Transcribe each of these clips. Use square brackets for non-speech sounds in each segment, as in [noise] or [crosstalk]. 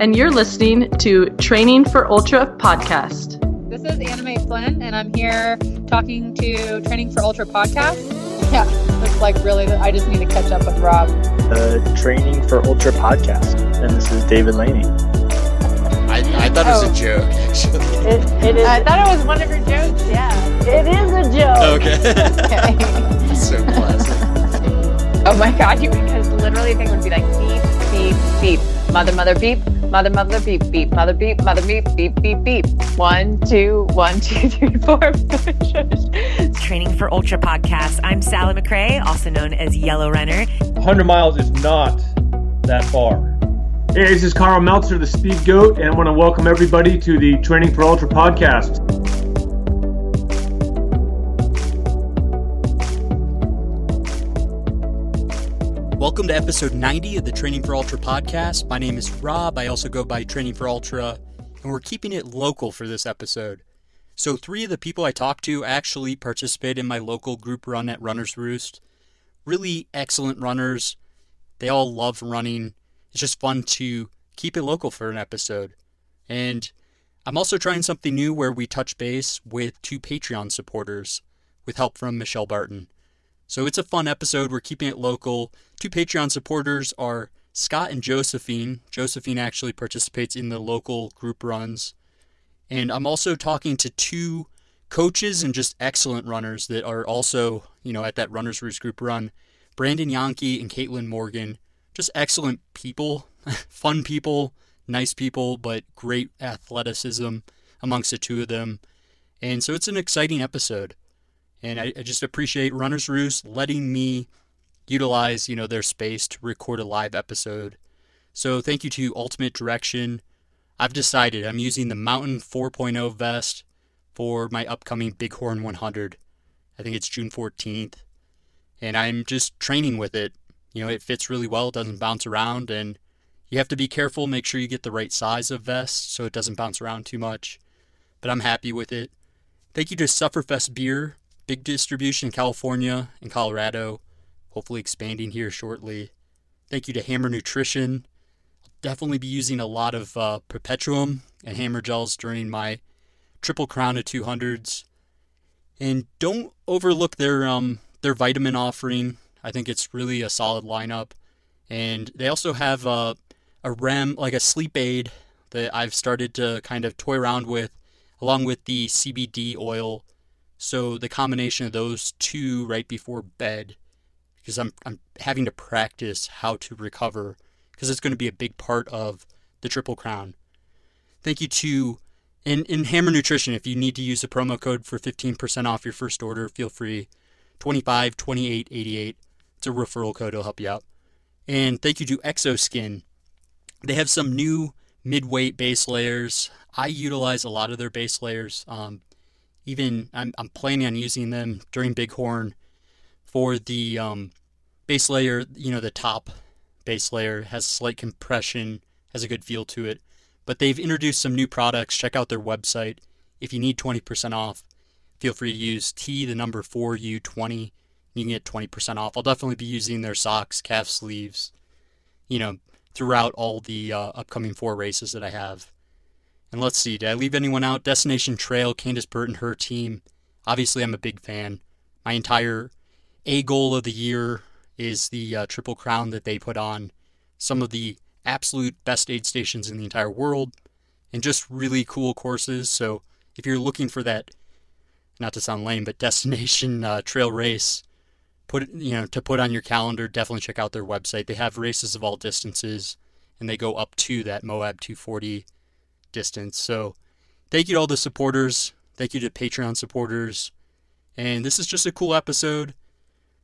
and you're listening to Training for Ultra podcast. This is Anime Flynn, and I'm here talking to Training for Ultra podcast. Yeah, it's like really, I just need to catch up with Rob. The Training for Ultra podcast, and this is David Laney. I, I thought it was Oh. a joke, actually. It, it is. I thought it was one of your jokes. Yeah. it is a joke. Okay. Okay. [laughs] so classic. oh my god, you because literally the thing would be like beep, beep, beep. Mother, mother, beep. Mother, mother, beep, beep. Mother, beep, mother, beep, beep, beep, beep. One, two, one, [laughs] two, three, four. Training for Ultra podcast. I'm Sally McRae, also known as Yellow Runner. 100 miles is not that far. Hey, this is Karl Meltzer, the Speed Goat, and I want to welcome everybody to the Training for Ultra podcast. Welcome to episode 90 of the Training for Ultra podcast. My name is Rob. I also go by Training for Ultra, and we're keeping it local for this episode. So, three of the people I talked to actually participate in my local group run at Runner's Roost. Really excellent runners. They all love running. It's just fun to keep it local for an episode. And I'm also trying something new where we touch base with two Patreon supporters with help from Michelle Barton. So it's a fun episode. We're keeping it local. Two Patreon supporters are Scott and Josephine. Josephine actually participates in the local group runs. And I'm also talking to two coaches and just excellent runners that are also, you know, at that Runners Roost group run. Brandon Yankee and Caitlin Morgan. Just excellent people, [laughs] fun people, nice people, but great athleticism amongst the two of them. And so it's an exciting episode and I, I just appreciate Runners Roost letting me utilize you know their space to record a live episode. So thank you to Ultimate Direction. I've decided I'm using the Mountain 4.0 vest for my upcoming Bighorn 100. I think it's June 14th, and I'm just training with it. You know, it fits really well. It doesn't bounce around, and you have to be careful. Make sure you get the right size of vest so it doesn't bounce around too much. But I'm happy with it. Thank you to Sufferfest Beer big distribution in California and Colorado, hopefully expanding here shortly. Thank you to Hammer Nutrition. I'll definitely be using a lot of uh, Perpetuum and Hammer gels during my Triple Crown of 200s. And don't overlook their um their vitamin offering. I think it's really a solid lineup. And they also have uh, a REM, like a sleep aid that I've started to kind of toy around with, along with the CBD oil so the combination of those two right before bed, because I'm I'm having to practice how to recover, because it's going to be a big part of the Triple Crown. Thank you to in in Hammer Nutrition. If you need to use the promo code for 15% off your first order, feel free. 25 28 88. It's a referral code. It'll help you out. And thank you to Xoskin. They have some new mid-weight base layers. I utilize a lot of their base layers. Um, even I'm, I'm planning on using them during Bighorn for the um, base layer. You know, the top base layer has slight compression, has a good feel to it. But they've introduced some new products. Check out their website. If you need 20% off, feel free to use T, the number 4U20. You can get 20% off. I'll definitely be using their socks, calf sleeves, you know, throughout all the uh, upcoming four races that I have. And let's see, did I leave anyone out? Destination Trail, Candace Burt and her team. Obviously, I'm a big fan. My entire A goal of the year is the uh, Triple Crown that they put on. Some of the absolute best aid stations in the entire world, and just really cool courses. So if you're looking for that, not to sound lame, but [laughs] destination uh, trail race, put you know to put on your calendar. Definitely check out their website. They have races of all distances, and they go up to that Moab 240 distance. So thank you to all the supporters. Thank you to Patreon supporters. And this is just a cool episode.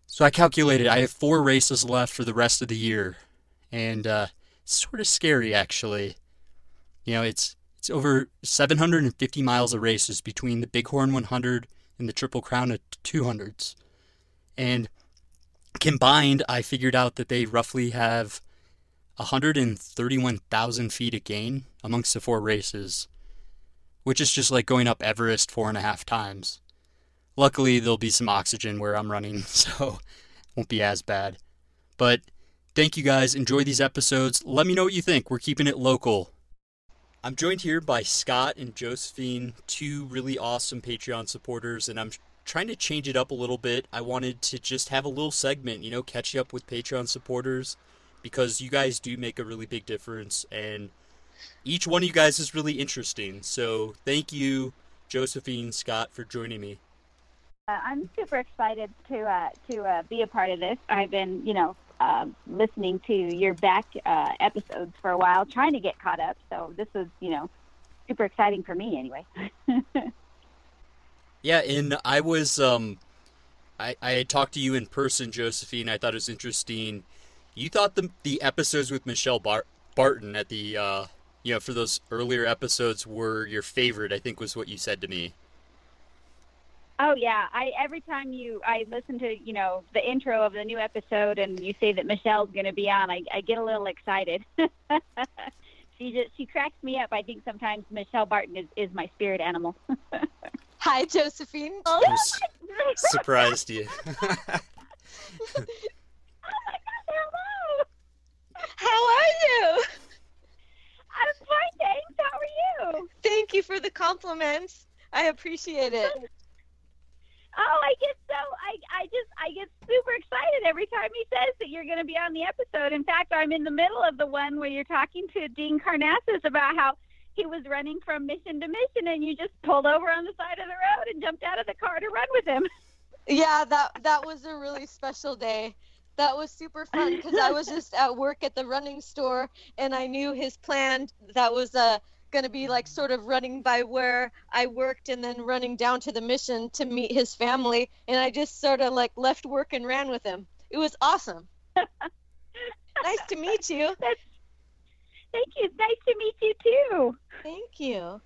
So I calculated I have four races left for the rest of the year. And uh, it's sort of scary actually. You know, it's it's over 750 miles of races between the Bighorn 100 and the Triple Crown of 200s. And combined, I figured out that they roughly have 131,000 feet of gain amongst the four races, which is just like going up Everest four and a half times. Luckily, there'll be some oxygen where I'm running, [laughs] so won't be as bad. But thank you guys. Enjoy these episodes. Let me know what you think. We're keeping it local. I'm joined here by Scott and Josephine, two really awesome Patreon supporters, and I'm trying to change it up a little bit. I wanted to just have a little segment, you know, catch up with Patreon supporters because you guys do make a really big difference, and each one of you guys is really interesting. So thank you, Josephine, Scott, for joining me. Uh, I'm super excited to uh, to uh, be a part of this. I've been, you know, uh, listening to your back uh, episodes for a while, trying to get caught up. So this is, you know, super exciting for me anyway. [laughs] Yeah, and I was um I I talked to you in person, Josephine. I thought it was interesting. You thought the the episodes with Michelle Bar- Barton at the uh you know, for those earlier episodes were your favorite, I think was what you said to me. Oh yeah, I every time you I listen to you know the intro of the new episode and you say that Michelle's going to be on, I, I get a little excited. [laughs] she just she cracks me up. I think sometimes Michelle Barton is, is my spirit animal. [laughs] Hi, Josephine. Oh, [laughs] I was surprised you. Oh my God, hello. How are you? I'm fine, thanks. How are you? Thank you for the compliments. I appreciate it. Oh, I get so I I just I get super excited every time he says that you're going to be on the episode. In fact, I'm in the middle of the one where you're talking to Dean Karnazes about how he was running from mission to mission, and you just pulled over on the side of the road and jumped out of the car to run with him. [laughs] Yeah, that that was a really special day. That was super fun because I was [laughs] just at work at the running store and I knew his plan. That was uh, going to be like sort of running by where I worked and then running down to the mission to meet his family. And I just sort of like left work and ran with him. It was awesome. [laughs] nice to meet you. Thank you. Nice to meet you too. Thank you.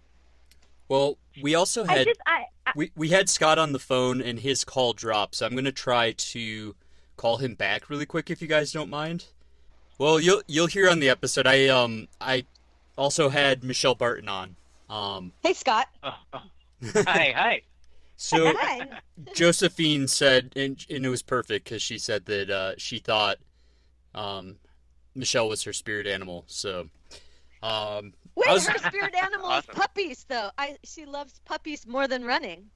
Well, we also I had just I, I we we had Scott on the phone and his call dropped, so I'm gonna try to call him back really quick if you guys don't mind. Well, you'll you'll hear on the episode. I um I also had Michelle Barton on. Um, Hey, Scott. Oh, [laughs] oh. Hi, hi. so Hi. Josephine said, and and it was perfect because she said that uh, she thought um Michelle was her spirit animal. So um Wait, was- her spirit animal [laughs] Awesome. is puppies, though. I she loves puppies more than running.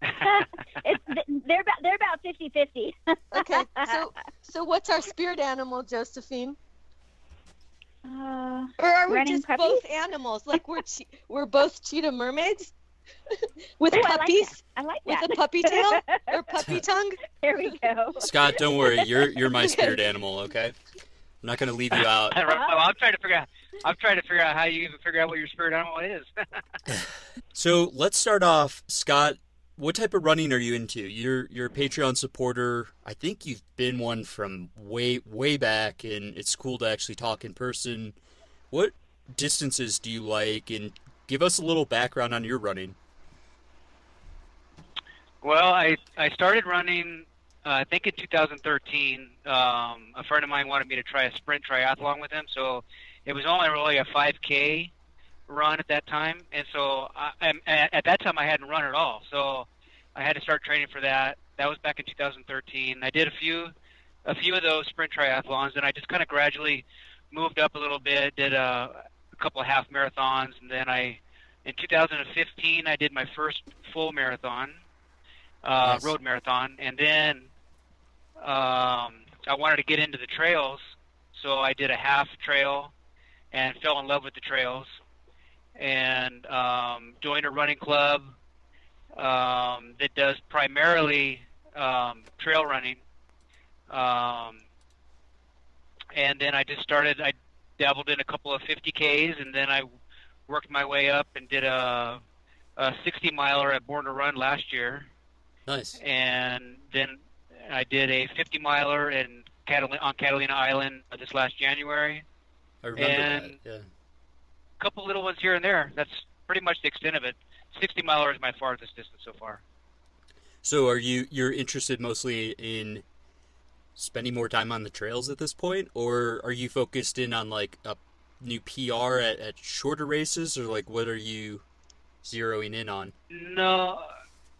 [laughs] it's they're about they're about 50-50. Okay, so so what's our spirit animal, Josephine? Uh, Or are we just puppies? both animals? Like we're che- we're both cheetah mermaids [laughs] with ooh, I like puppies. I like with that. a puppy tail [laughs] or puppy tongue? there we go. Scott, don't worry, you're you're my [laughs] spirit animal. Okay, I'm not gonna leave you out. well, I'm trying to figure out. I'm trying to figure out how you even figure out what your spirit animal is. So let's start off, Scott. What type of running are you into? You're you're a Patreon supporter. I think you've been one from way way back, and it's cool to actually talk in person. What distances do you like, and give us a little background on your running. well, I I started running. Uh, I think in 2013, um, a friend of mine wanted me to try a sprint triathlon with him. So it was only really a 5K run at that time, and so I, at, at that time I hadn't run at all. So I had to start training for that. That was back in 2013. I did a few a few of those sprint triathlons, and I just kind of gradually moved up a little bit. Did a, a couple of half marathons, and then I in 2015 I did my first full marathon, uh, Nice. road marathon, and then um, I wanted to get into the trails, so I did a half trail and fell in love with the trails and um, joined a running club um, that does primarily um, trail running. Um, and then I just started. I dabbled in a couple of 50ks, and then I worked my way up and did a, a 60 miler at Born to Run last year, Nice. and then I did a 50 miler in Catalina on Catalina Island this last January. I remember And- that. Yeah. Couple little ones here and there. That's pretty much the extent of it. 60 miler is my farthest distance so far. So are you you're interested mostly in spending more time on the trails at this point, or are you focused in on like a new PR at, at shorter races, or like what are you zeroing in on? No,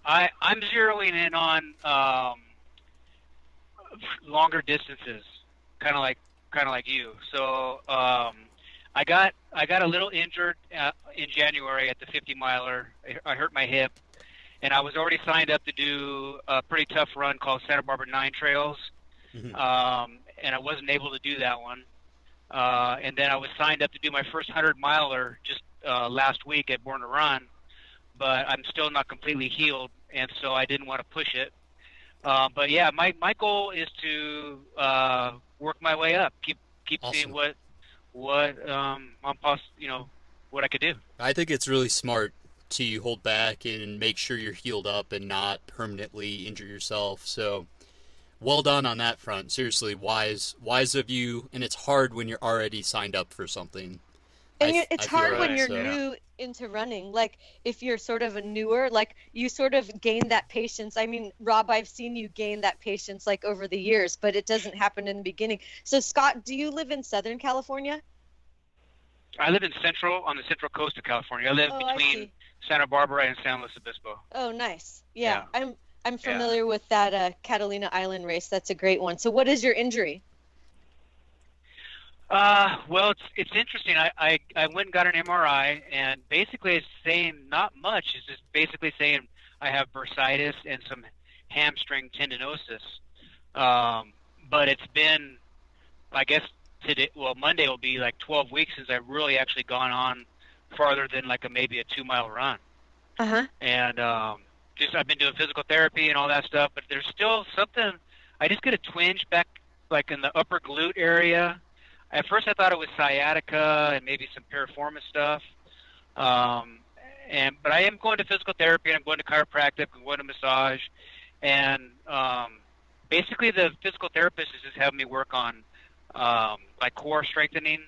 I I'm zeroing in on um, longer distances, kind of like kind of like you. So um, I got I got a little injured uh, in January at the 50 miler. I, I hurt my hip, and I was already signed up to do a pretty tough run called Santa Barbara Nine Trails, Mhm. um, and I wasn't able to do that one. Uh, and then I was signed up to do my first 100 miler just uh, last week at Born to Run, but I'm still not completely healed, and so I didn't want to push it. Uh, but yeah, my my goal is to uh, work my way up, keep keep seeing what what um I'm poss- you know what I could do. I think it's really smart to hold back and make sure you're healed up and not permanently injure yourself. So, well done on that front. Seriously, wise, wise of you. And it's hard when you're already signed up for something. And I- it's I feel hard when you're so- new into running. Like if you're sort of a newer, like you sort of gain that patience. I mean, Rob, I've seen you gain that patience like over the years, but it doesn't happen in the beginning. So Scott, do you live in Southern California? I live in central on the central coast of California. I live Oh, between see. Santa Barbara and San Luis Obispo. Oh, nice. Yeah, Yeah. I'm I'm Yeah. familiar with that uh, Catalina Island race. That's a great one. So what is your injury? Uh, well, it's it's interesting. I, I I went and got an MRI, and basically it's saying not much. It's just basically saying I have bursitis and some hamstring tendinosis. Um, but it's been, I guess today. Well, Monday will be like 12 weeks since I've really actually gone on farther than like a maybe a two mile run. Uh huh. and um, just I've been doing physical therapy and all that stuff, but there's still something. I just get a twinge back, like in the upper glute area. At first, I thought it was sciatica and maybe some piriformis stuff. Um, and but I am going to physical therapy and I'm going to chiropractic and going to massage, and um, basically the physical therapist is just having me work on um, like core strengthening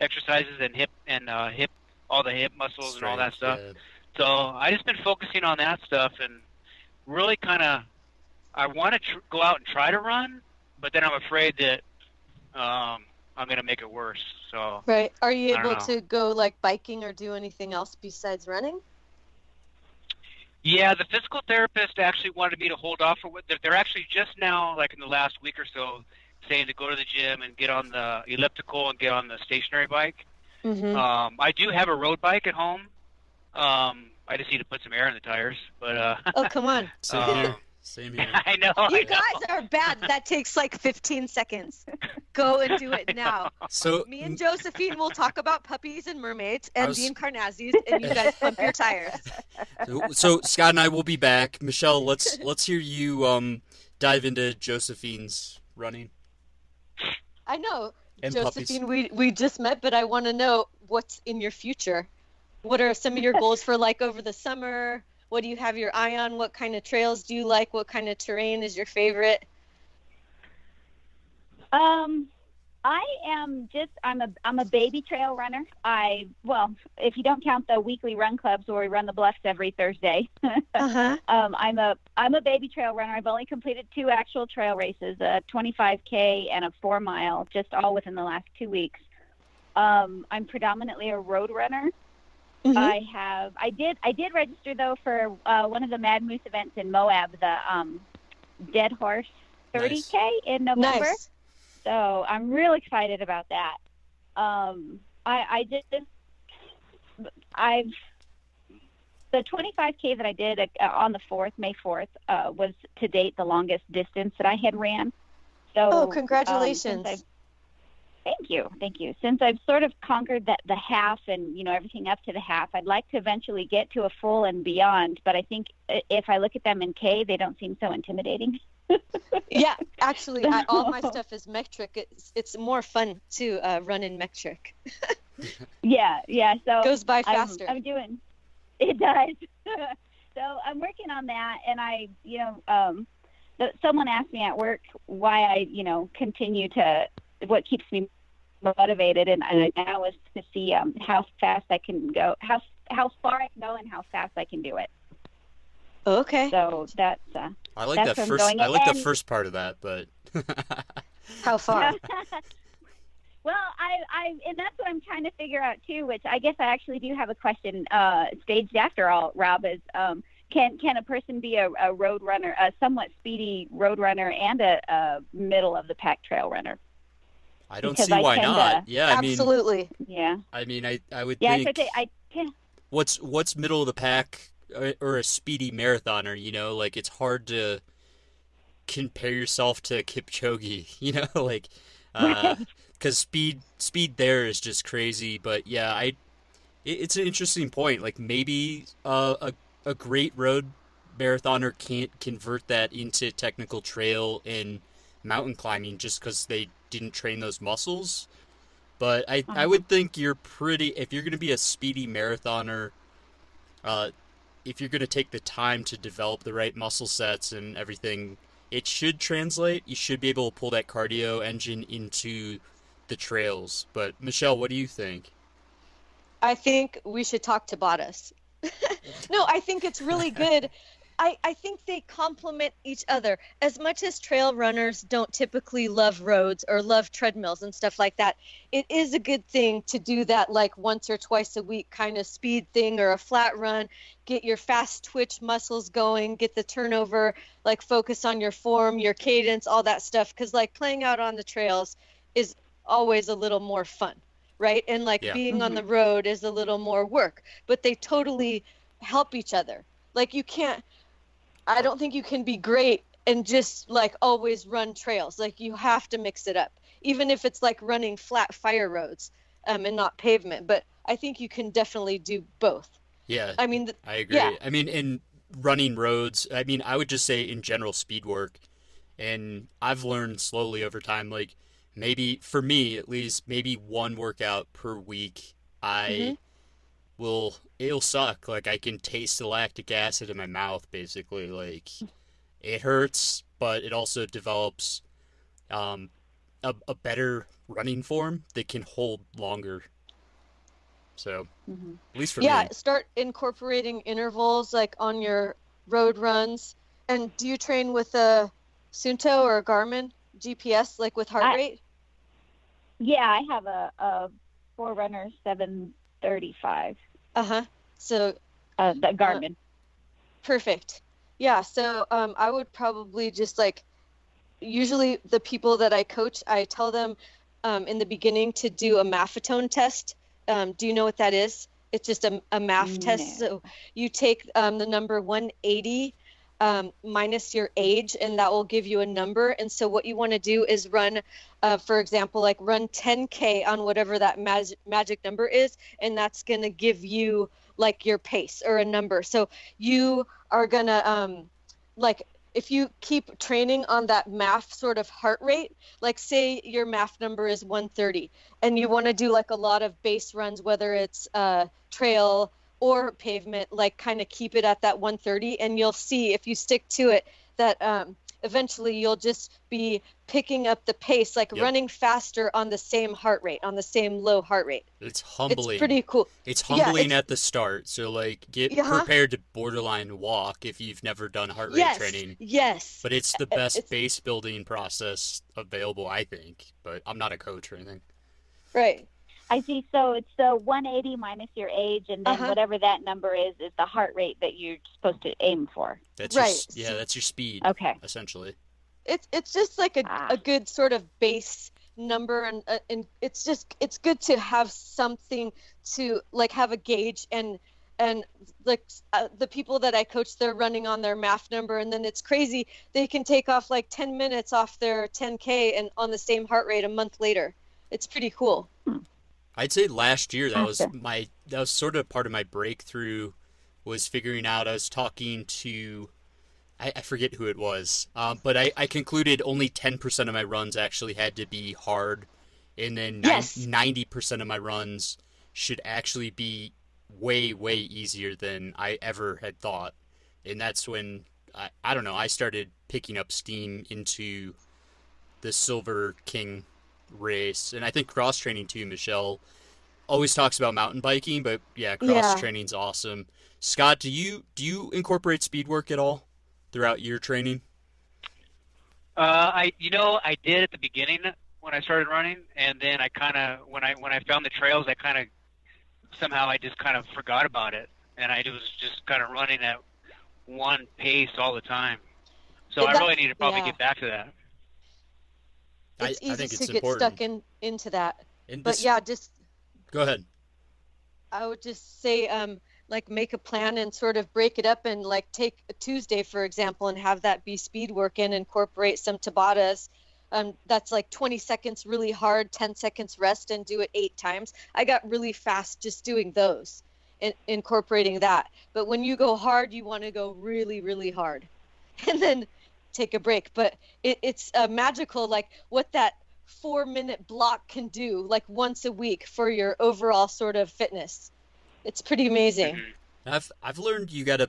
exercises and hip and uh, hip all the hip muscles and all that stuff. Strength, So I just been focusing on that stuff and really kind of I want to tr- go out and try to run, but then I'm afraid that um, I'm going to make it worse. So Right. Are you able to go like biking or do anything else besides running? yeah, the physical therapist actually wanted me to hold off for what they're- they're actually just now like in the last week or so saying to go to the gym and get on the elliptical and get on the stationary bike. Mm-hmm. Um, I do have a road bike at home. Um, I just need to put some air in the tires, but uh, oh, come on. Same Uh, here. [laughs] Same [laughs] here. I know. I You know. guys are bad. That takes like 15 seconds. [laughs] Go and do it now. So Me and Josephine will talk about puppies and mermaids and was- Dean Karnazes, and you guys pump your tires. [laughs] So, so Scott and I will be back. Michelle, let's let's hear you um dive into Josephine's running I know, and Josephine, puppies. we, we just met, but I want to know what's in your future. What are some of your goals for like over the summer? What do you have your eye on? What kind of trails do you like? What kind of terrain is your favorite? Um, I am just I'm a I'm a baby trail runner. I well, if you don't count the weekly run clubs where we run the bluffs every Thursday, [laughs] Uh-huh. um, I'm a I'm a baby trail runner. I've only completed two actual trail races, a 25k and a four mile, just all within the last two weeks. Um, I'm predominantly a road runner. Mhm. I have I did I did register though for uh, one of the Mad Moose events in Moab, the um, Dead Horse 30k in November. Nice. So I'm real excited about that. Um, I, I just, I've, the 25K that I did uh, on the 4th, May 4th, uh, was to date the longest distance that I had ran. So, Oh, um, congratulations. I've- thank you, thank you. Since I've sort of conquered that the half and you know everything up to the half, I'd like to eventually get to a full and beyond. But I think if I look at them in K, they don't seem so intimidating. [laughs] yeah, actually, I, all my [laughs] stuff is metric. It's it's more fun to uh, run in metric. [laughs] Yeah, yeah. So Goes by I'm- faster. I'm, doing. It does. so I'm working on that, and I, you know, um, someone asked me at work why I, you know, continue to what keeps me motivated, and, and now is to see um, how fast I can go, how how far I can go, and how fast I can do it. Okay. So that's uh, I like That's that first. I like the first part of that, but [laughs] [laughs] How far? [laughs] well, I, I, and that's what I'm trying to figure out too. Which I guess I actually do have a question uh, staged after all. Rob is, um, can can a person be a, a road runner, a somewhat speedy road runner, and a, a middle of the pack trail runner? I don't see I why not. to- Yeah, I mean, Absolutely. Yeah. I mean, I I would Yeah, think I, say I tend. what's what's middle of the pack or, or a speedy marathoner. You know, like it's hard to compare yourself to Kipchoge. [laughs] You know, like because speed speed there is just crazy. But yeah, I it, it's an interesting point. Like maybe uh, a a great road marathoner can't convert that into technical trail and mountain climbing just because they didn't train those muscles. But I, I would think you're pretty if you're going to be a speedy marathoner, uh, if you're going to take the time to develop the right muscle sets and everything, it should translate. You should be able to pull that cardio engine into the trails. But Michelle, what do you think? I think we should talk to Bottas. [laughs] no, I think it's really [laughs] good. I, I think they complement each other. As much as trail runners don't typically love roads or love treadmills and stuff like that, it is a good thing to do that like once or twice a week kind of speed thing or a flat run. Get your fast twitch muscles going, get the turnover, like focus on your form, your cadence, all that stuff. Because like playing out on the trails is always a little more fun right? And like Yeah. being on mm-hmm. the road is a little more work, but they totally help each other. Like you can't I don't think you can be great and just like always run trails. Like you have to mix it up. Even if it's like running flat fire roads um, and not pavement, but I think you can definitely do both. Yeah, I mean, I agree. yeah. I mean, in running roads, I mean, I would just say in general speed work, and I've learned slowly over time, like maybe for me at least, maybe one workout per week, I Mm-hmm. Will it'll suck. Like I can taste the lactic acid in my mouth, basically. Like it hurts, but it also develops um, a, a better running form that can hold longer. So, at least for yeah, me. start incorporating intervals like on your road runs. And do you train with a Suunto or a Garmin GPS, like with heart I- rate? Yeah, I have a, a Forerunner 735, Uh huh. So uh, the Garmin. Perfect. Yeah. So um, I would probably just like, usually the people that I coach, I tell them um, in the beginning to do a maffetone test. Um, do you know what that is? It's just a, a math test. So you take um, the number 180 um, minus your age, and that will give you a number. And so what you want to do is run, uh, for example, like run 10K on whatever that mag- magic number is, and that's going to give you like your pace or a number. So you are gonna um, like if you keep training on that MAF sort of heart rate, like say your MAF number is 130, and you want to do like a lot of base runs, whether it's uh, trail or pavement, like kind of keep it at that 130, and you'll see if you stick to it that um, eventually you'll just be picking up the pace, like Yep. running faster on the same heart rate, on the same low heart rate. It's humbling. It's pretty cool. It's Yeah, humbling it's- at the start, so like get Yeah. prepared to borderline walk if you've never done heart rate Yes, training. yes. But it's the Uh, best it's- base building process available, I think. But I'm not a coach or anything. Right. I see. So it's the 180 minus your age, and then Uh-huh. whatever that number is is the heart rate that you're supposed to aim for. That's Right. s- yeah, that's your speed Okay. essentially. it's it's just like a, Ah. a good sort of base number and uh, and it's just it's good to have something to like have a gauge and and like uh, the people that I coach they're running on their MAF number and then it's crazy they can take off like 10 minutes off their 10k and on the same heart rate a month later it's pretty cool I'd say last year that was my that was sort of part of my breakthrough was figuring out I was talking to I, I forget who it was, um, but I, I concluded only ten percent of my runs actually had to be hard, and then Yes. ninety percent of my runs should actually be way way easier than I ever had thought, and that's when I, I don't know I started picking up steam into the Silver King race, and I think cross training too. Michelle always talks about mountain biking, but yeah, cross Yeah. training's awesome. Scott, do you do you incorporate speed work at all throughout your training? Uh, I, you know, I did at the beginning when I started running, and then I kind of, when I when I found the trails, I kind of somehow I just kind of forgot about it, and I was just kind of running at one pace all the time. So Yeah, I really need to probably yeah. get back to that. I- It's I easy think to it's get stuck in into that. And But this- yeah, just go ahead. I would just say, um, like, make a plan and sort of break it up and, like, take a Tuesday, for example, and have that be speed work and incorporate some Tabatas. Um, that's like 20 seconds really hard, 10 seconds rest, and do it eight times. I got really fast just doing those, in, incorporating that. But when you go hard, you want to go really, really hard, [laughs] and then take a break. But it, it's uh, magical, like what that four minute block can do like once a week for your overall sort of fitness. It's pretty amazing. Mm-hmm. I've I've learned you got to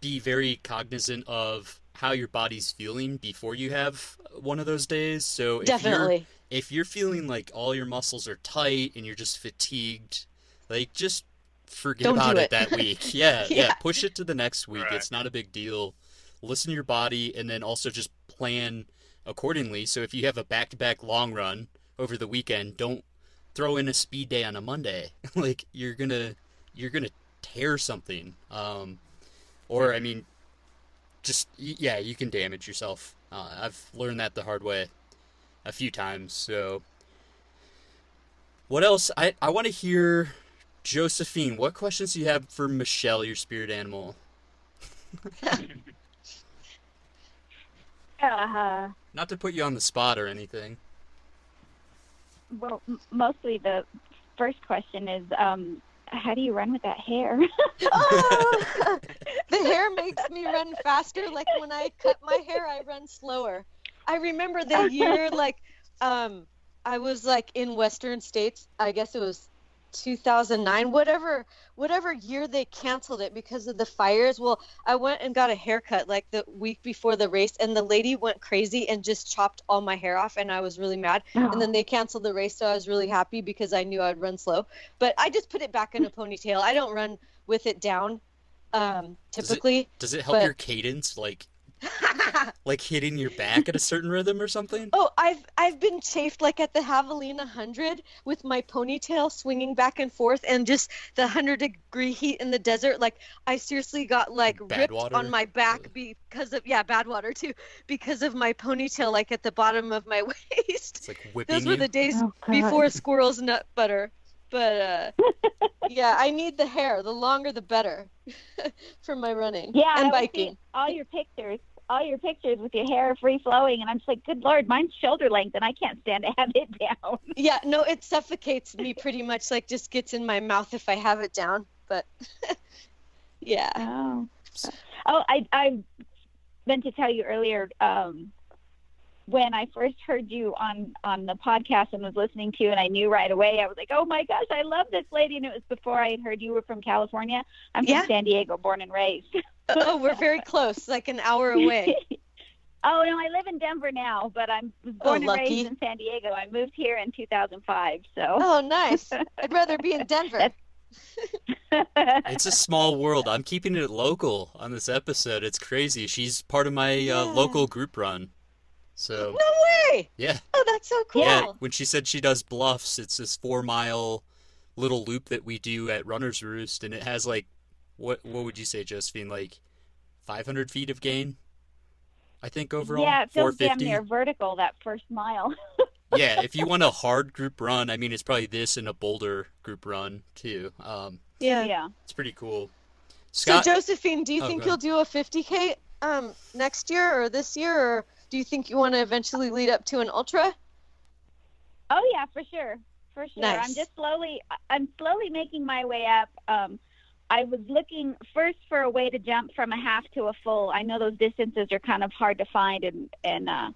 be very cognizant of how your body's feeling before you have one of those days. So if Definitely. you're if you're feeling like all your muscles are tight and you're just fatigued, like just forget Don't about it. it. that week. [laughs] Yeah, yeah, Yeah. Push it to the next week. Right. It's not a big deal. Listen to your body and then also just plan accordingly. So if you have a back-to-back long run over the weekend, don't throw in a speed day on a Monday. [laughs] like you're gonna you're gonna tear something. Um, or I mean, just yeah, you can damage yourself. Uh, I've learned that the hard way a few times. So, what else? I I want to hear Josephine. What questions do you have for Michelle, your spirit animal? [laughs] Uh, Not to put you on the spot or anything. well, m- mostly the first question is, um, how do you run with that hair? [laughs] Oh, [laughs] the hair makes me run faster. Like when I cut my hair, I run slower. I remember the year like um I was like in Western States. I guess it was 2009, whatever whatever year they canceled it because of the fires. Well, I went and got a haircut like the week before the race, and the lady went crazy and just chopped all my hair off, and I was really mad. And then they canceled the race, so I was really happy because I knew I'd run slow. But I just put it back in a ponytail. I don't run with it down, um, Does it- typically. Does it help but- your cadence, like [laughs] like hitting your back at a certain rhythm or something? Oh, I've I've been chafed like at the Javelina 100 with my ponytail swinging back and forth and just the 100 degree heat in the desert. Like I seriously got like Bad ripped water? on my back because of yeah, bad water too because of my ponytail like at the bottom of my [laughs] waist. It's like whipping Those you. were the days Oh, before squirrel's nut butter. But uh yeah, I need the hair. The longer the better [laughs] for my running Yeah, and biking. all your pictures, all your pictures with your hair free flowing, and I'm just like, good lord, mine's shoulder length, and I can't stand to have it [laughs] down. Yeah, no, it suffocates me pretty much. Like, just gets in my mouth if I have it down. But [laughs] yeah, Oh, oh, I I meant to tell you earlier. Um, when I first heard you on on the podcast and was listening to you, and I knew right away, I was like, "Oh my gosh, I love this lady!" And it was before I had heard you were from California. I'm from Yeah. San Diego, born and raised. oh, we're very [laughs] close, like an hour away. [laughs] oh no, I live in Denver now, but I'm born and Oh, lucky. raised in San Diego. I moved here in 2005, so. Oh, nice. [laughs] I'd rather be in Denver. It's a small world. I'm keeping it local on this episode. It's crazy. She's part of my uh, local group run. So No way. yeah, Oh, that's so cool. yeah. When she said she does bluffs, it's this four mile little loop that we do at Runner's Roost, and it has like what what would you say, Josephine? Like 500 feet of gain. I think overall. yeah, it feels damn 450. near vertical that first mile. [laughs] yeah, if you want a hard group run, I mean, it's probably this and a boulder group run too. Um, Yeah. yeah. it's pretty cool. So, Josephine, do you Oh, think you'll do a 50k um next year or this year, or do you think you want to eventually lead up to an ultra? Oh yeah, for sure, for sure. Nice. I'm just slowly, I'm slowly making my way up. Um, I was looking first for a way to jump from a half to a full. I know those distances are kind of hard to find, and and uh,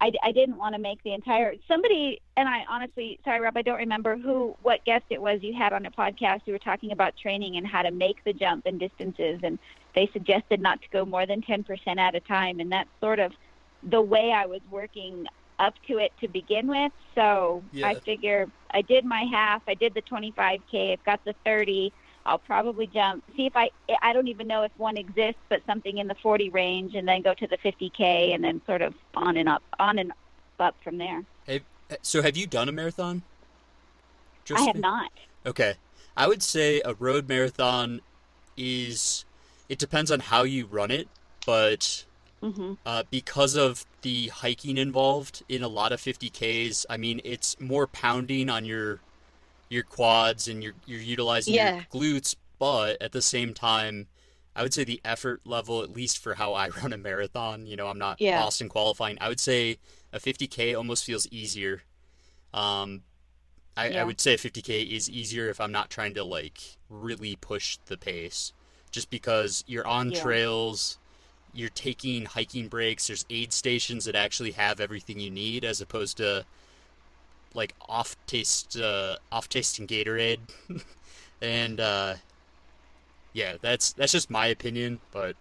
I, I didn't want to make the entire. Somebody and I honestly, sorry Rob, I don't remember who, what guest it was you had on a podcast. You were talking about training and how to make the jump and distances, and they suggested not to go more than 10% at a time, and that's sort of the way I was working up to it to begin with. So Yeah. I figure I did my half. I did the 25k. I've got the 30. I'll probably jump. See if I. I don't even know if one exists, but something in the 40 range, and then go to the 50k, and then sort of on and up, on and up from there. have, eh, so have you done a marathon? I have not. Okay. I would say a road marathon is it depends on how you run it, but Mm-hmm. uh, because of the hiking involved in a lot of 50ks. I mean, it's more pounding on your your quads and you're you're utilizing Yeah. your glutes, but at the same time, I would say the effort level, at least for how I [laughs] run a marathon, you know, I'm not Yeah. Boston qualifying. I would say a 50k almost feels easier. Um, I, I would say a 50k is easier if I'm not trying to like really push the pace, just because you're on Yeah. trails, you're taking hiking breaks. There's aid stations that actually have everything you need, as opposed to like off taste, uh, off tasting Gatorade, [laughs] and uh, yeah, that's that's just my opinion. But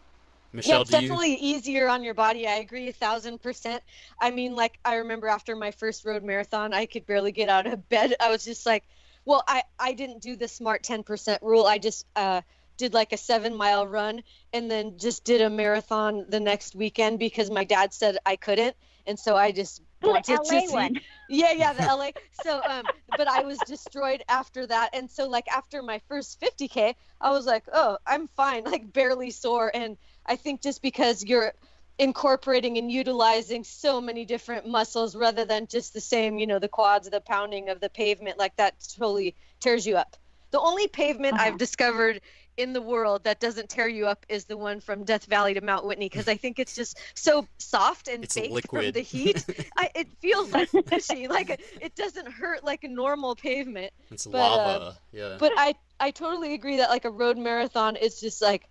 Yeah, Michelle, it's do you? definitely easier on your body. I agree a thousand percent. I mean, like I remember after my first road marathon, I could barely get out of bed. I was just like, well, I I didn't do the smart ten percent rule. I just uh did like a seven mile run and then just did a marathon the next weekend because my dad said I couldn't, and so I just wanted to LA see- one. [laughs] yeah, yeah, the LA. So, um, but I was destroyed after that, and so like after my first 50k, I was like, oh, I'm fine, [laughs] like barely sore, and I think just because you're incorporating and utilizing so many different muscles rather than just the same, you know, the quads, the pounding of the pavement, like that totally tears you up. The only pavement Uh-huh. I've discovered in the world that doesn't tear you up is the one from Death Valley to Mount Whitney because I think it's just so soft and It's baked from the [laughs] heat. I, it feels like squishy, like it, it doesn't hurt like a normal pavement. It's but, uh, lava. yeah. But I I totally agree that like a road marathon is just like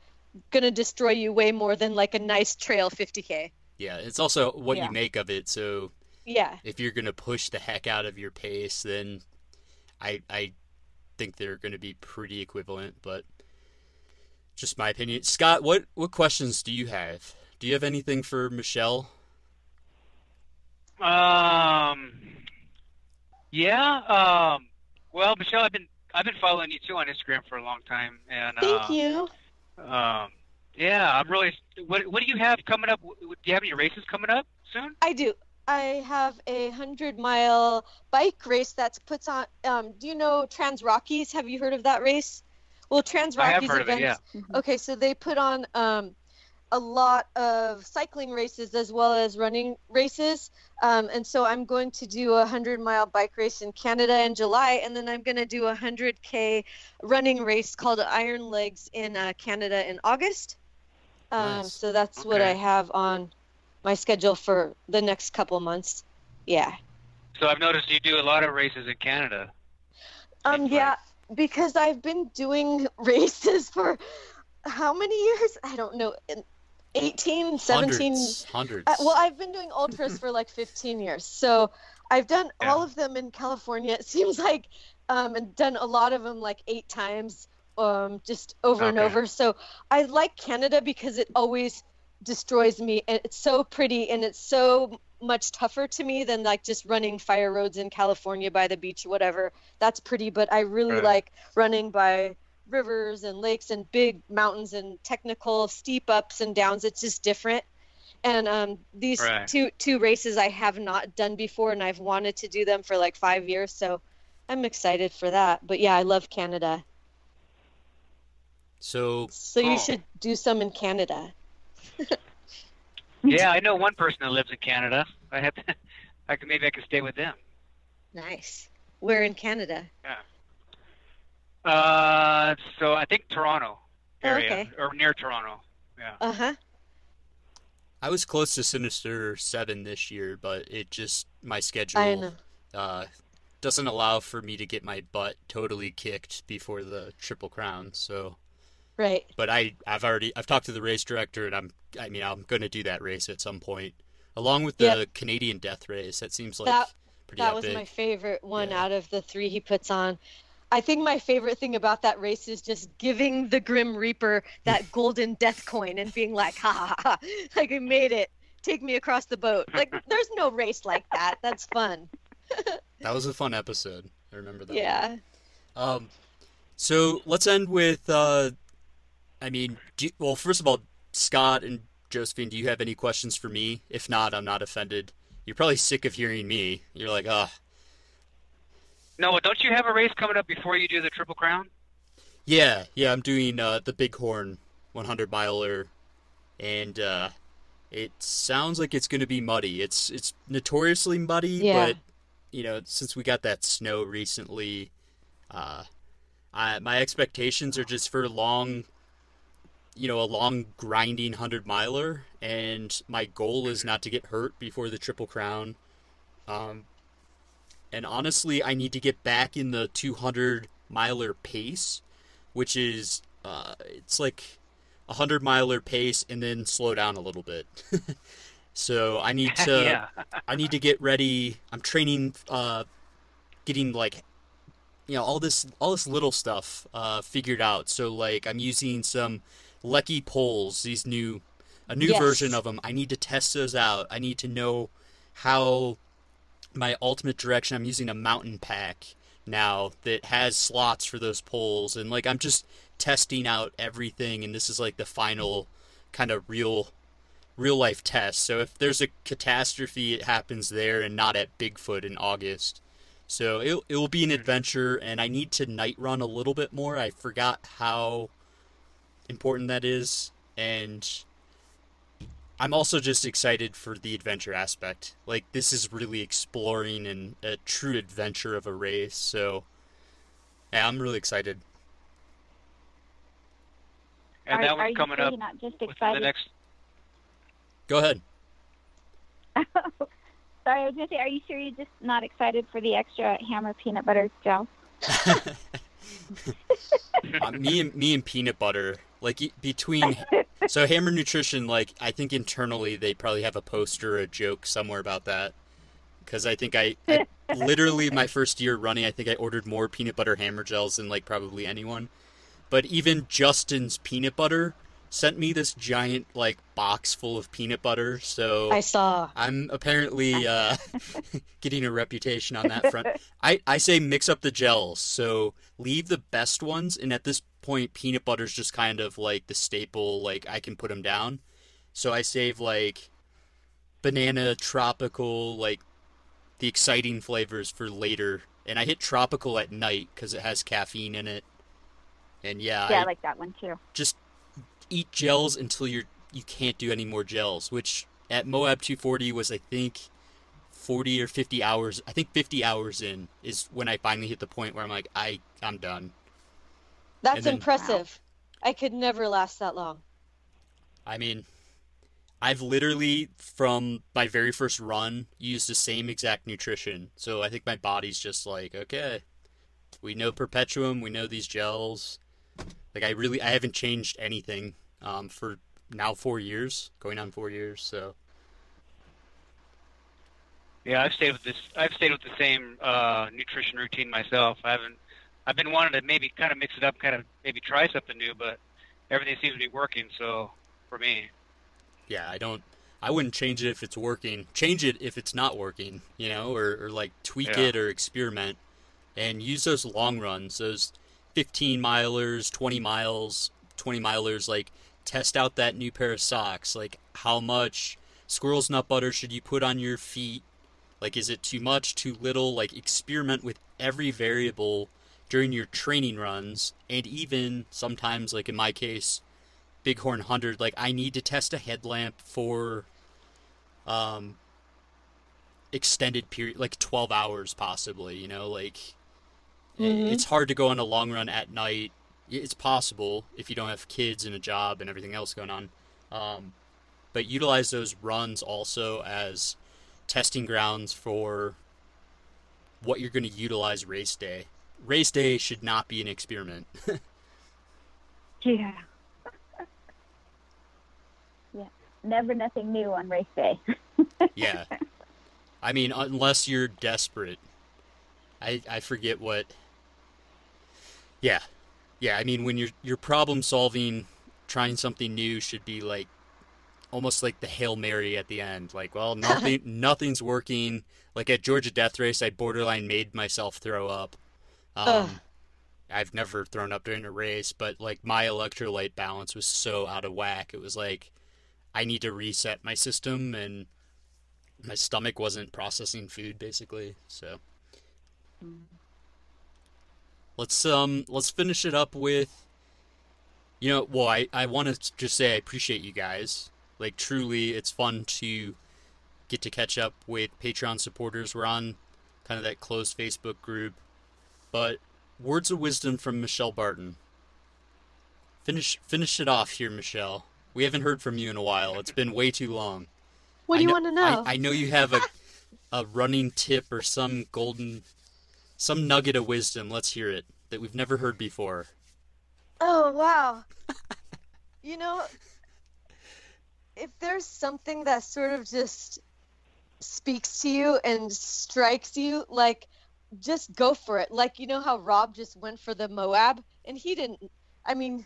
gonna destroy you way more than like a nice trail 50k. yeah, it's also what Yeah. you make of it. So Yeah. if you're gonna push the heck out of your pace, then I I think they're gonna be pretty equivalent. But just my opinion. Scott, what what questions do you have? Do you have anything for Michelle? Um, yeah. Um, well, Michelle, I've been I've been following you too on Instagram for a long time, and Thank uh, you. Um, yeah, I'm really. What What do you have coming up? Do you have any races coming up soon? I do. I have a hundred mile bike race that's puts on. Um, do you know Trans Rockies? Have you heard of that race? Well, Trans I have Rockies heard of it, events. yeah. Okay, so they put on um, a lot of cycling races as well as running races. Um, and so I'm going to do a hundred mile bike race in Canada in July, and then I'm going to do a hundred k running race called Iron Legs in uh, Canada in August. Um, Nice. So that's what I have on my schedule for the next couple months. Yeah. So I've noticed you do a lot of races in Canada. Um, Seems yeah, because I've been doing [laughs] races for how many years? I don't know. in 18, 17. Hundreds. Hundreds. Uh, well, I've been doing ultras for like 15 years. So I've done Yeah. all of them in California, [laughs] it seems like, um, and done a lot of them like eight times, um, just over and over. So I like Canada because it always destroys me. And it's so pretty and it's so much tougher to me than like just running fire roads in California by the beach or whatever. That's pretty, but I really Right. like running by rivers and lakes and big mountains and technical steep ups and downs. It's just different. And um, these Right. two two races I have not done before, and I've wanted to do them for like five years. So I'm excited for that. But yeah, I love Canada. so So you Oh. should do some in Canada. [laughs] Yeah, I know one person that lives in Canada. I have. To, [laughs] I could maybe I could stay with them. Nice. Where in Canada? Yeah. Uh, so I think Toronto Oh, area okay. or near Toronto. Yeah. Uh huh. I was close to Sinister Seven this year, but it just my schedule I know. uh, doesn't allow for me to get my butt totally kicked before the Triple Crown. So, Right. but I I've already I've talked to the race director, and I'm I mean I'm going to do that race at some point, along with the Yep. Canadian Death Race. That seems like That- pretty that was my favorite one Yeah. out of the three he puts on. I think my favorite thing about that race is just giving the Grim Reaper that [laughs] golden death coin and being like, ha ha ha, like I made it. Take me across the boat. Like, [laughs] there's no race like that. That's fun. [laughs] That was a fun episode. I remember that. one. Yeah. Um, so let's end with. Uh, I mean, do you- well, first of all, Scott and Josephine, do you have any questions for me? If not, I'm not offended. You're probably sick of hearing me. You're like, ah, No, don't you have a race coming up before you do the Triple Crown? yeah, yeah. I'm doing uh, the Bighorn 100 miler, and uh, It sounds like it's going to be muddy. It's it's notoriously muddy, Yeah. but you know, since we got that snow recently, uh, I, my expectations are just for long, you know, a long grinding hundred miler, and my goal is not to get hurt before the Triple Crown. Um, and honestly, I need to get back in the 200 miler pace, which is uh, it's like a hundred miler pace and then slow down a little bit. [laughs] so I need [laughs] to. I need to get ready. I'm training, uh, getting like, you know, all this all this little stuff uh, figured out. So like I'm using some Leki poles, these new a new Yes. version of them. I need to test those out. I need to know how my ultimate direction. I'm using a mountain pack now that has slots for those poles, and like I'm just testing out everything. And this is like the final kind of real real life test. So if there's a catastrophe, it happens there and not at Bigfoot in August. So it it will be an adventure, and I need to night run a little bit more. I forgot how important that is, and I'm also just excited for the adventure aspect. Like this is really exploring and a true adventure of a race. So yeah, I'm really excited. And that are one's you coming up you're not just within the excited? next. Go ahead. [laughs] Sorry, I was gonna say, are you sure you're just not excited for the extra hammer peanut butter gel? [laughs] [laughs] uh, me and me and peanut butter like between so hammer nutrition like i think internally they probably have a poster or a joke somewhere about that. Because i think I, I [laughs] literally my first year running i think i ordered more peanut butter hammer gels than like probably anyone. But even justin's peanut butter sent me this giant like box full of peanut butter so I saw. I'm apparently [laughs] uh, [laughs] getting a reputation on that front. I, I say mix up the gels. So leave the best ones, and at this point, peanut butter's just kind of like the staple. Like I can put them down. So I save like banana, tropical, like the exciting flavors for later. And I hit tropical at night because it has caffeine in it. And yeah, yeah, I I like that one too. just eat gels until you're you can't do any more gels, which at Moab 240 was I think 40 or 50 hours. I think 50 hours in is when I finally hit the point where I'm like I I'm done. That's then- impressive. I could never last that long. I mean, I've literally from my very first run used the same exact nutrition. So I think my body's just like, okay, we know Perpetuem, we know these gels. Like I really I haven't changed anything um, for now 4 years, going on 4 years, so Yeah, I've stayed with this. I've stayed with the same uh, nutrition routine myself. I haven't. I've been wanting to maybe kind of mix it up, kind of maybe try something new, but everything seems to be working. So for me, yeah, I don't. I wouldn't change it if it's working. Change it if it's not working, you know, or, or like tweak Yeah. it or experiment, and use those long runs, those 15 milers, 20 miles, 20 milers. Like test out that new pair of socks. Like how much squirrel's nut butter should you put on your feet? Like is it too much, too little? Like experiment with every variable during your training runs, and even sometimes, like in my case, Bighorn 100, like I need to test a headlamp for um extended period like 12 hours possibly, you know, like Mhm. it's hard to go on a long run at night. It's possible if you don't have kids and a job and everything else going on. Um but utilize those runs also as testing grounds for what you're going to utilize race day. Race day should not be an experiment. [laughs] Yeah. yeah. Never nothing new on race day. [laughs] Yeah. I mean, unless you're desperate. I I forget what. Yeah, yeah. I mean, when you're you're problem solving, trying something new should be like, almost like the hail mary at the end. Like, well, [laughs] nothing nothing's working. Like at Georgia Death Race, I borderline made myself throw up. Um, I've never thrown up during a race, but like my electrolyte balance was so out of whack. It was like I need to reset my system and my stomach wasn't processing food basically so let's um let's finish it up with you know well i i want to just say i appreciate you guys Like truly, it's fun to get to catch up with Patreon supporters. We're on kind of that closed Facebook group. But words of wisdom from Michelle Barton. Finish finish it off here, Michelle. We haven't heard from you in a while. It's been way too long. What do you know- want to know? I, I know you have a a running tip or some golden some nugget of wisdom. Let's hear it that we've never heard before. Oh wow. [laughs] you know, if there's something that sort of just speaks to you and strikes you, like just go for it. Like you know how Rob just went for the Moab and he didn't I mean,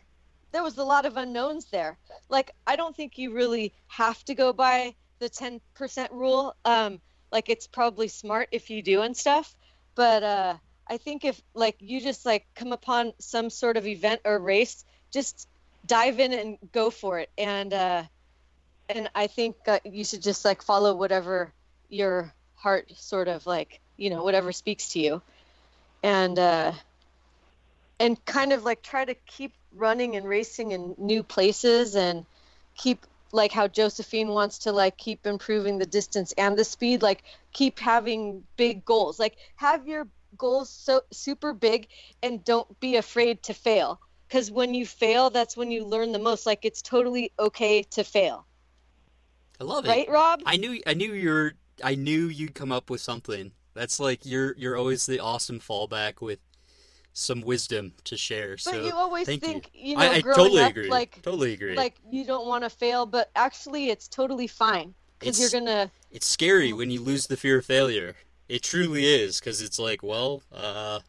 there was a lot of unknowns there. Like I don't think you really have to go by the 10% rule. Um like it's probably smart if you do and stuff, but uh I think if like you just like come upon some sort of event or race, just dive in and go for it. And uh, and I think uh, you should just like follow whatever your heart sort of like you know whatever speaks to you, and uh, and kind of like try to keep running and racing in new places and keep like how Josephine wants to like keep improving the distance and the speed like keep having big goals. Like have your goals so super big and don't be afraid to fail. Because when you fail that's when you learn the most. Like it's totally okay to fail. I love it. right rob? I knew I knew you're I knew you'd come up with something. That's like you're you're always the awesome fallback with some wisdom to share. but so you always thank think you. you, know I, I totally up agree. like totally agree. like you don't want to fail but actually it's totally fine because It's- you're gonna it's scary when you lose the fear of failure. It truly is because it's like, well, uh,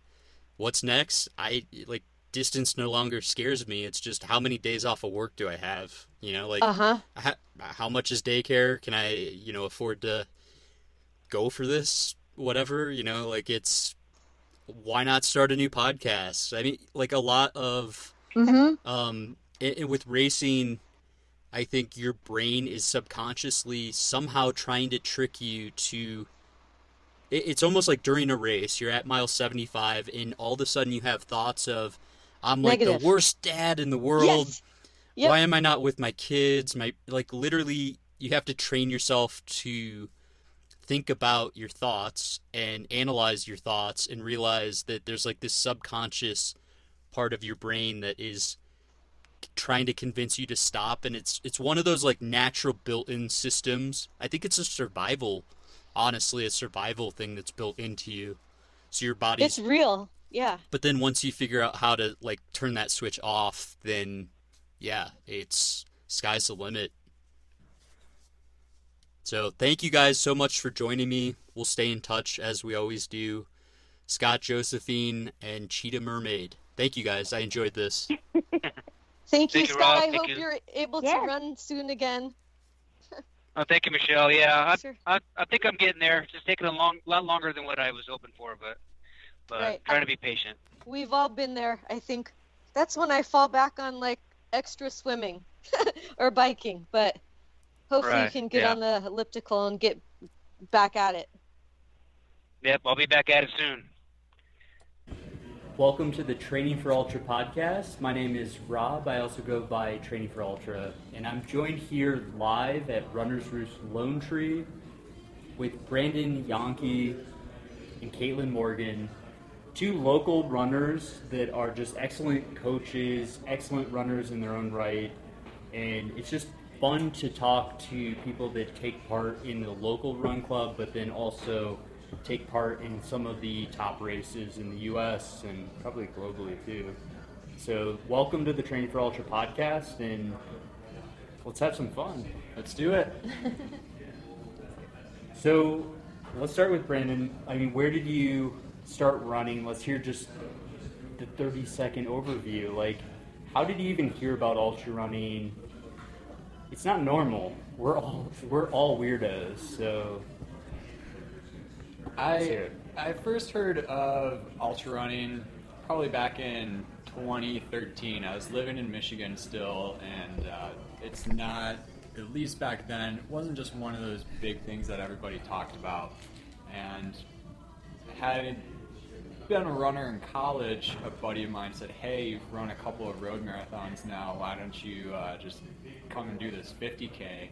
what's next? I like distance no longer scares me. It's just how many days off of work do I have? You know, like uh-huh how, how much is daycare? Can I, you know, afford to go for this? Whatever, you know, like it's why not start a new podcast? I mean, like a lot of mm-hmm. um, i- with racing, I think your brain is subconsciously somehow trying to trick you to. it- It's almost like during a race, you're at mile 75, and all of a sudden you have thoughts of, I'm like Negative. the worst dad in the world. yes Yep. Why am I not with my kids? My like literally, you have to train yourself to think about your thoughts and analyze your thoughts and realize that there's like this subconscious part of your brain that is trying to convince you to stop and it's it's one of those like natural built-in systems. I think it's a survival honestly a survival thing that's built into you. So your body It's real yeah but then once you figure out how to like turn that switch off, then yeah, it's sky's the limit. So thank you guys so much for joining me. We'll stay in touch as we always do. Scott Josephine and Cheetah Mermaid. Thank you guys. I enjoyed this. [laughs] thank you Thank you, scott Rob. i Thank hope you. you're able Yeah. to run soon again Oh, thank you, Michelle. Yeah, I, Sure. I, I think I'm getting there. It's just taking a long, lot longer than what I was hoping for, but but Right. trying to be patient. We've all been there. I think that's when I fall back on like extra swimming [laughs] or biking, but hopefully you can get yeah. on the elliptical and get back at it. Yep, I'll be back at it soon. Welcome to the Training for Ultra podcast. My name is Rob. I also go by Training for Ultra, and I'm joined here live at Runner's Roost Lone Tree with Brandon Yankee and Caitlin Morgan, two local runners that are just excellent coaches, excellent runners in their own right, and it's just fun to talk to people that take part in the local run club, but then also take part in some of the top races in the U.S. and probably globally too. So, welcome to the Training for Ultra podcast, and let's have some fun. Let's do it. [laughs] So, let's start with Brandon. I mean, where did you start running? Let's hear just the 30 second overview. Like, how did you even hear about ultra running? It's not normal. We're all we're all weirdos. So, I. I first heard of ultra running probably back in 2013. I was living in Michigan still, and uh, it's not at least back then. It wasn't just one of those big things that everybody talked about, and had been a runner in college, a buddy of mine said, "Hey, you've run a couple of road marathons now. Why don't you uh, just come and do this 50k?"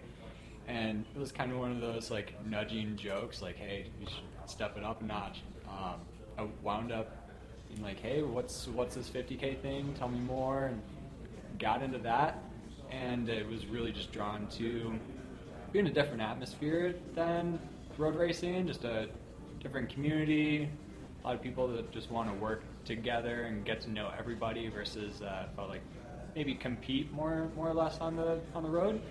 And it was kind of one of those like nudging jokes, like, "Hey, you should step it up a notch." Um, I wound up being like, "Hey, what's what's this 50k thing? Tell me more." And got into that, and it was really just drawn to being a different atmosphere than road racing, just a different community, a lot of people that just want to work together and get to know everybody versus uh, felt like maybe compete more more or less on the on the road.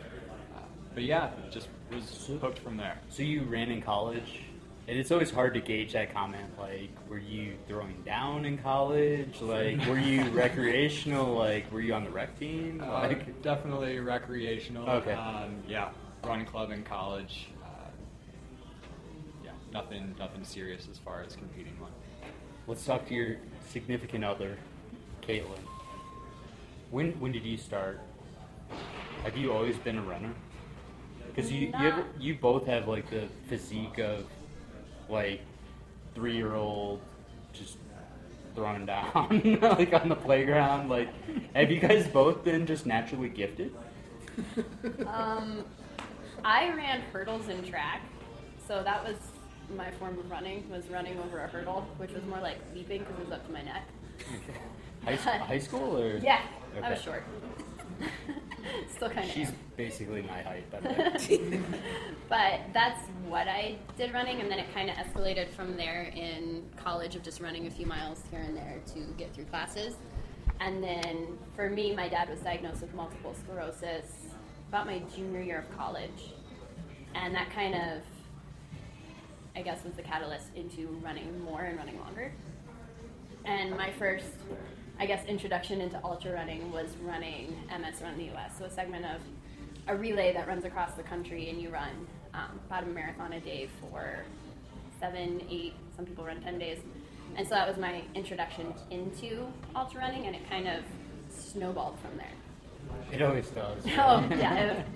Uh, but yeah, just was hooked from there. So you ran in college, and it's always hard to gauge that comment. Like, were you throwing down in college? Like, were you [laughs] recreational? Like, were you on the rec team? Uh, Like, definitely recreational. Okay. Um, yeah, running club in college. Uh, yeah, nothing nothing serious as far as competing went. Let's talk to your significant other, Caitlin. When when did you start? Have you always been a runner? Because you you, ever, you both have like the physique of like three year old just thrown down [laughs] like on the playground. Like, have you guys both been just naturally gifted? Um, I ran hurdles in track, so that was my form of running. Was running over a hurdle, which was more like leaping because it was up to my neck. [laughs] High, high school or Yeah, I was short. [laughs] Still kind of. She's basically my height, by the way. [laughs] but that's what I did running, and then it kind of escalated from there in college of just running a few miles here and there to get through classes. And then for me, my dad was diagnosed with multiple sclerosis about my junior year of college, and that kind of, I guess, was the catalyst into running more and running longer. And my first, I guess, introduction into ultra running was running MS Run the US, so a segment of a relay that runs across the country, and you run um, about a marathon a day for seven, eight, some people run 10 days. And so that was my introduction into ultra running, and it kind of snowballed from there. It always does. [laughs] Oh, yeah, it-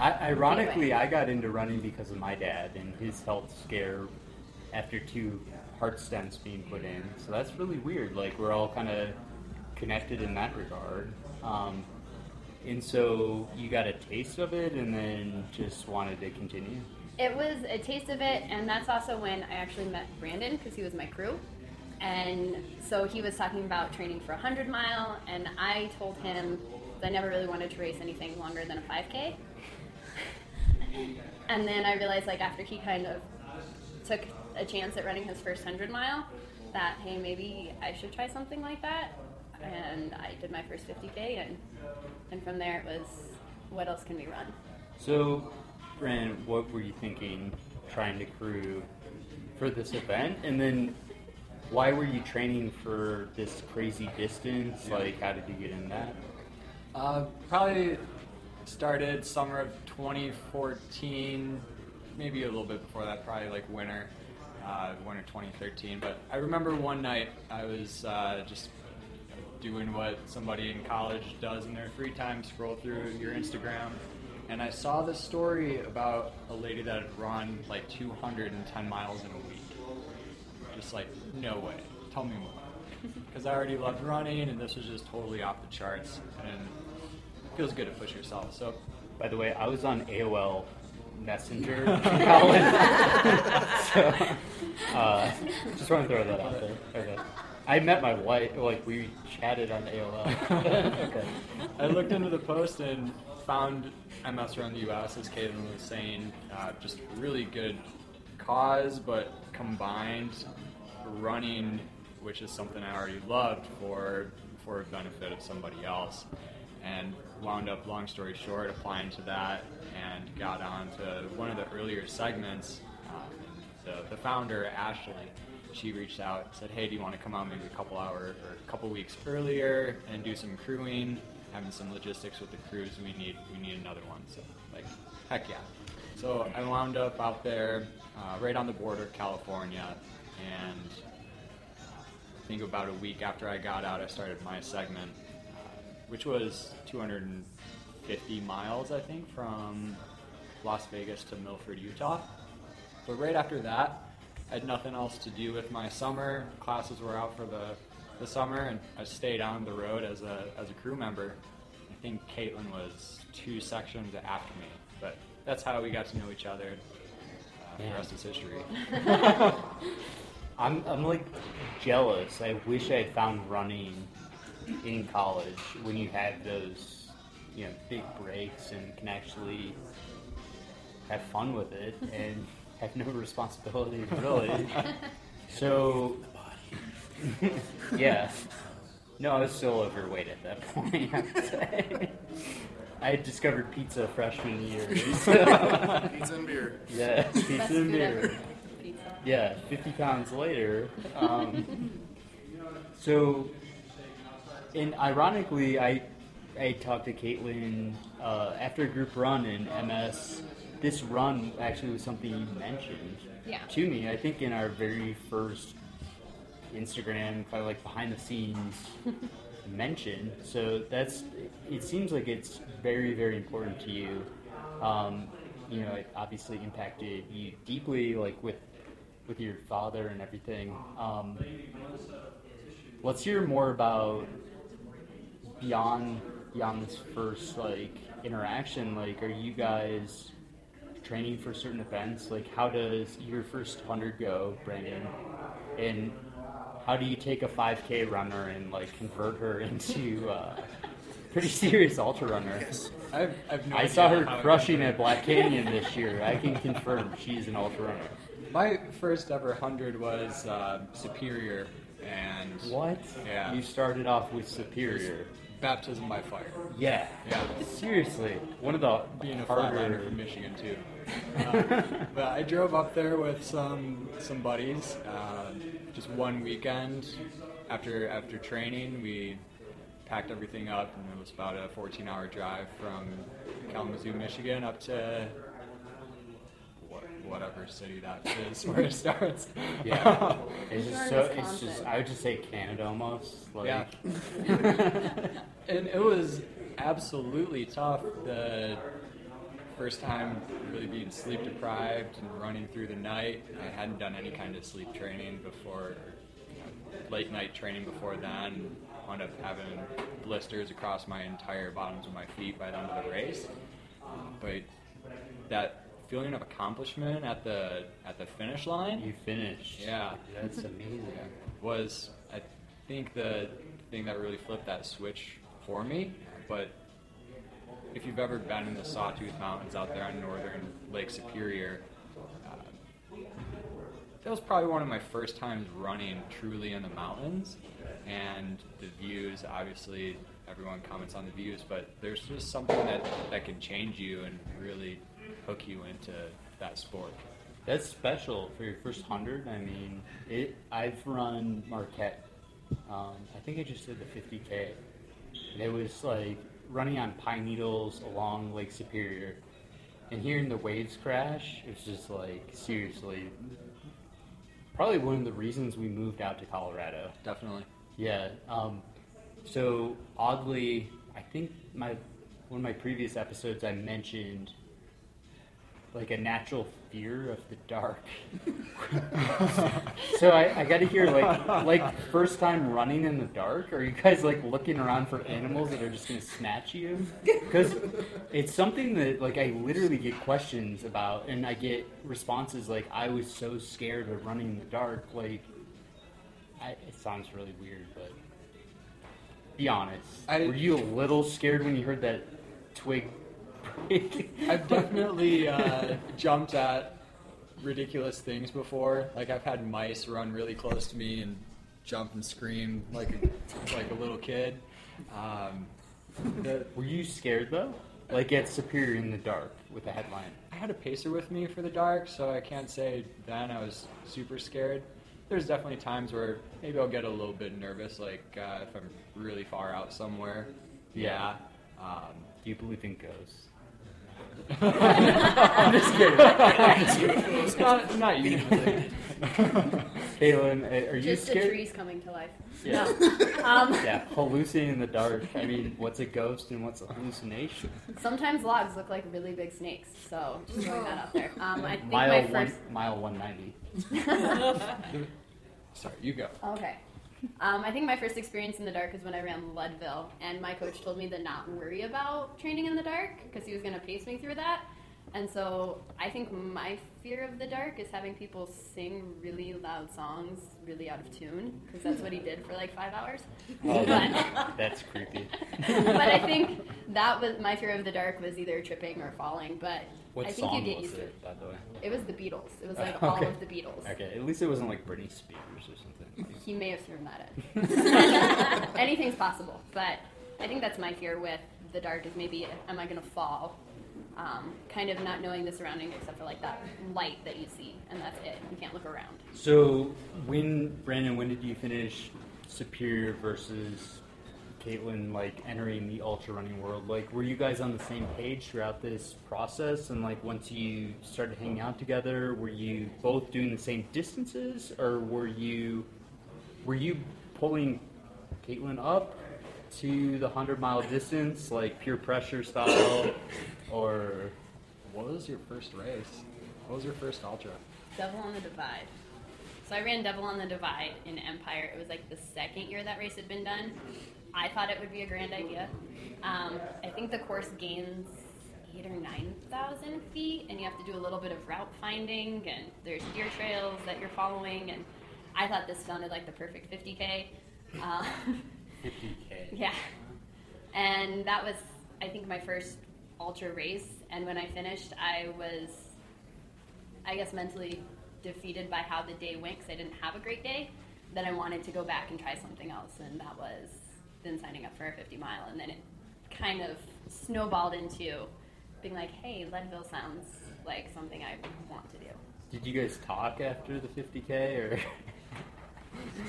I, ironically, I got into running because of my dad and his health scare after two heart stents being put in. So that's really weird. Like we're all kind of connected in that regard. Um, and so you got a taste of it, and then just wanted to continue. It was a taste of it, and that's also when I actually met Brandon because he was my crew. And so he was talking about training for a 100 mile, and I told him that I never really wanted to race anything longer than a 5K. And then I realized, like, after he kind of took a chance at running his first 100 mile, that, hey, maybe I should try something like that. And I did my first 50K, and, and from there it was, what else can we run? So, Brandon, what were you thinking trying to crew for this event? And then why were you training for this crazy distance? Like, how did you get in that? Uh, probably started summer of 2014, maybe a little bit before that, probably like winter, uh, winter 2013. But I remember one night I was uh, just doing what somebody in college does in their free time, scroll through your Instagram, and I saw this story about a lady that had run like 210 miles in a week. Just like, no way. Tell me more. [laughs] Because I already loved running, and this was just totally off the charts, and feels good to push yourself. So, By the way, I was on AOL Messenger [laughs] in college. [laughs] so, uh, just want to throw that out there. Okay. I met my wife, like, we chatted on AOL. [laughs] okay. I looked into the post and found MS Run the US, as Caitlin was saying, uh, just really good cause, but combined running, which is something I already loved, for for a benefit of somebody else, and wound up, long story short, applying to that and got on to one of the earlier segments. Um, the, the founder, Ashley, she reached out and said, "Hey, do you want to come out maybe a couple hours or a couple weeks earlier and do some crewing, having some logistics with the crews? We need we need another one." So like, heck yeah! So I wound up out there, uh, right on the border of California, and I think about a week after I got out, I started my segment, uh, which was 250 miles, I think, from Las Vegas to Milford, Utah. But right after that, I had nothing else to do with my summer. Classes were out for the, the summer, and I stayed on the road as a as a crew member. I think Caitlin was two sections after me, but that's how we got to know each other. Uh, the rest is history. [laughs] [laughs] I'm, I'm like jealous. I wish I had found running in college when you have those, you know, big breaks and can actually have fun with it [laughs] and have no responsibilities really. [laughs] so, [laughs] yeah. No, I was still overweight at that point. I would say. I had discovered pizza freshman year. so- Pizza and beer. Yeah, Best pizza and food beer. Pizza. Yeah, 50 pounds later. Um, so, and ironically, I I talked to Caitlin uh, after a group run in MS. This run actually was something you mentioned Yeah. to me. I think in our very first Instagram, kind of like behind the scenes [laughs] mention. So that's it. Seems like it's very very important to you. Um, you know, it obviously impacted you deeply, like with with your father and everything. Um, let's hear more about beyond beyond this first like interaction. Like, are you guys training for certain events? Like, how does your first hundred go, Brandon? And how do you take a 5K runner and like convert her [laughs] into uh, pretty serious ultra runner? I've, I've no I saw her crushing at Black Canyon this year. I can confirm she's an ultra runner. My first ever hundred was uh, Superior, and What? Yeah, You started off with Superior. Baptism by fire. Yeah. Yeah. Seriously, one of the being a harder- flatliner from Michigan too. Uh, [laughs] but I drove up there with some some buddies. Uh, just one weekend after after training, we packed everything up, and it was about a 14-hour drive from Kalamazoo, Michigan, up to what, whatever city that [laughs] is where it starts. Yeah. [laughs] It's just so. It's just. I would just say Canada almost. Like, Yeah. [laughs] and it was absolutely tough the first time really being sleep deprived and running through the night. I hadn't done any kind of sleep training before, you know, late night training before then. Wound up having blisters across my entire bottoms of my feet by the end of the race. But that feeling of accomplishment at the at the finish line. You finished. Yeah, That's amazing. Was I think the thing that really flipped that switch for me. But if you've ever been in the Sawtooth Mountains out there on northern Lake Superior, uh, that was probably one of my first times running truly in the mountains. And the views, obviously, everyone comments on the views, but there's just something that, that can change you and really hook you into that sport. That's special for your first hundred. I mean, it. I've run Marquette. Um, I think I just did the 50k. And it was like running on pine needles along Lake Superior, and hearing the waves crash. It was just like seriously, probably one of the reasons we moved out to Colorado. Definitely. Yeah. Um, so oddly, I think my one of my previous episodes I mentioned like a natural fear of the dark. [laughs] so I, I got to hear like like first time running in the dark. Are you guys like looking around for animals that are just gonna snatch you? Because it's something that like I literally get questions about, and I get responses like I was so scared of running in the dark. Like I, it sounds really weird, but be honest. I- Were you a little scared when you heard that twig? [laughs] I've definitely uh, jumped at ridiculous things before. Like I've had mice run really close to me and jump and scream like a, like a little kid. Um, the, Were you scared though? Like at Superior in the dark with a headline. I had a pacer with me for the dark, so I can't say then I was super scared. There's definitely times where maybe I'll get a little bit nervous, like uh, if I'm really far out somewhere. Yeah. Um, Do you believe in ghosts? I'm just kidding. I'm just kidding. not, not usually. Caitlin, uh, are you Just the scared? trees coming to life. Yeah. No. [laughs] Um, yeah, hallucinating in the dark. I mean, what's a ghost and what's a hallucination? Sometimes logs look like really big snakes, so just throwing that out there. Um, I think mile my one, first. mile one ninety. [laughs] Sorry, you go. Okay. Um, I think my first experience in the dark is when I ran Leadville, and my coach told me to not worry about training in the dark because he was going to pace me through that. And so I think my fear of the dark is having people sing really loud songs really out of tune because that's what he did for like five hours. Oh, But- [laughs] that's creepy. [laughs] but I think that was my fear of the dark was either tripping or falling. But What I think you get used to it, it. by the way? It was the Beatles. It was like [laughs] all okay. of the Beatles. Okay, at least it wasn't like Britney Spears or something. He may have thrown that at. [laughs] [laughs] Anything's possible, but I think that's my fear with the dark is maybe am I going to fall? Um, kind of not knowing the surroundings except for like that light that you see, and that's it. You can't look around. So, when Brandon, when did you finish Superior versus Caitlin, like entering the ultra running world? Like, were you guys on the same page throughout this process? And like, once you started hanging out together, were you both doing the same distances, or were you were you pulling Caitlin up to the hundred mile distance, like pure pressure style, or What was your first race? What was your first ultra? Devil on the Divide. So I ran Devil on the Divide in Empire. It was like the second year that race had been done. I thought it would be a grand idea. Um, I think the course gains eight or nine thousand feet, and you have to do a little bit of route finding, and there's deer trails that you're following. And I thought this sounded like the perfect 50k. Uh, 50k? [laughs] yeah. And that was, I think, my first ultra race. And when I finished, I was, I guess, mentally defeated by how the day went because I didn't have a great day. Then I wanted to go back and try something else, and that was then signing up for a 50 mile. And then it kind of snowballed into being like, hey, Leadville sounds like something I want to do. Did you guys talk after the 50k, or? [laughs]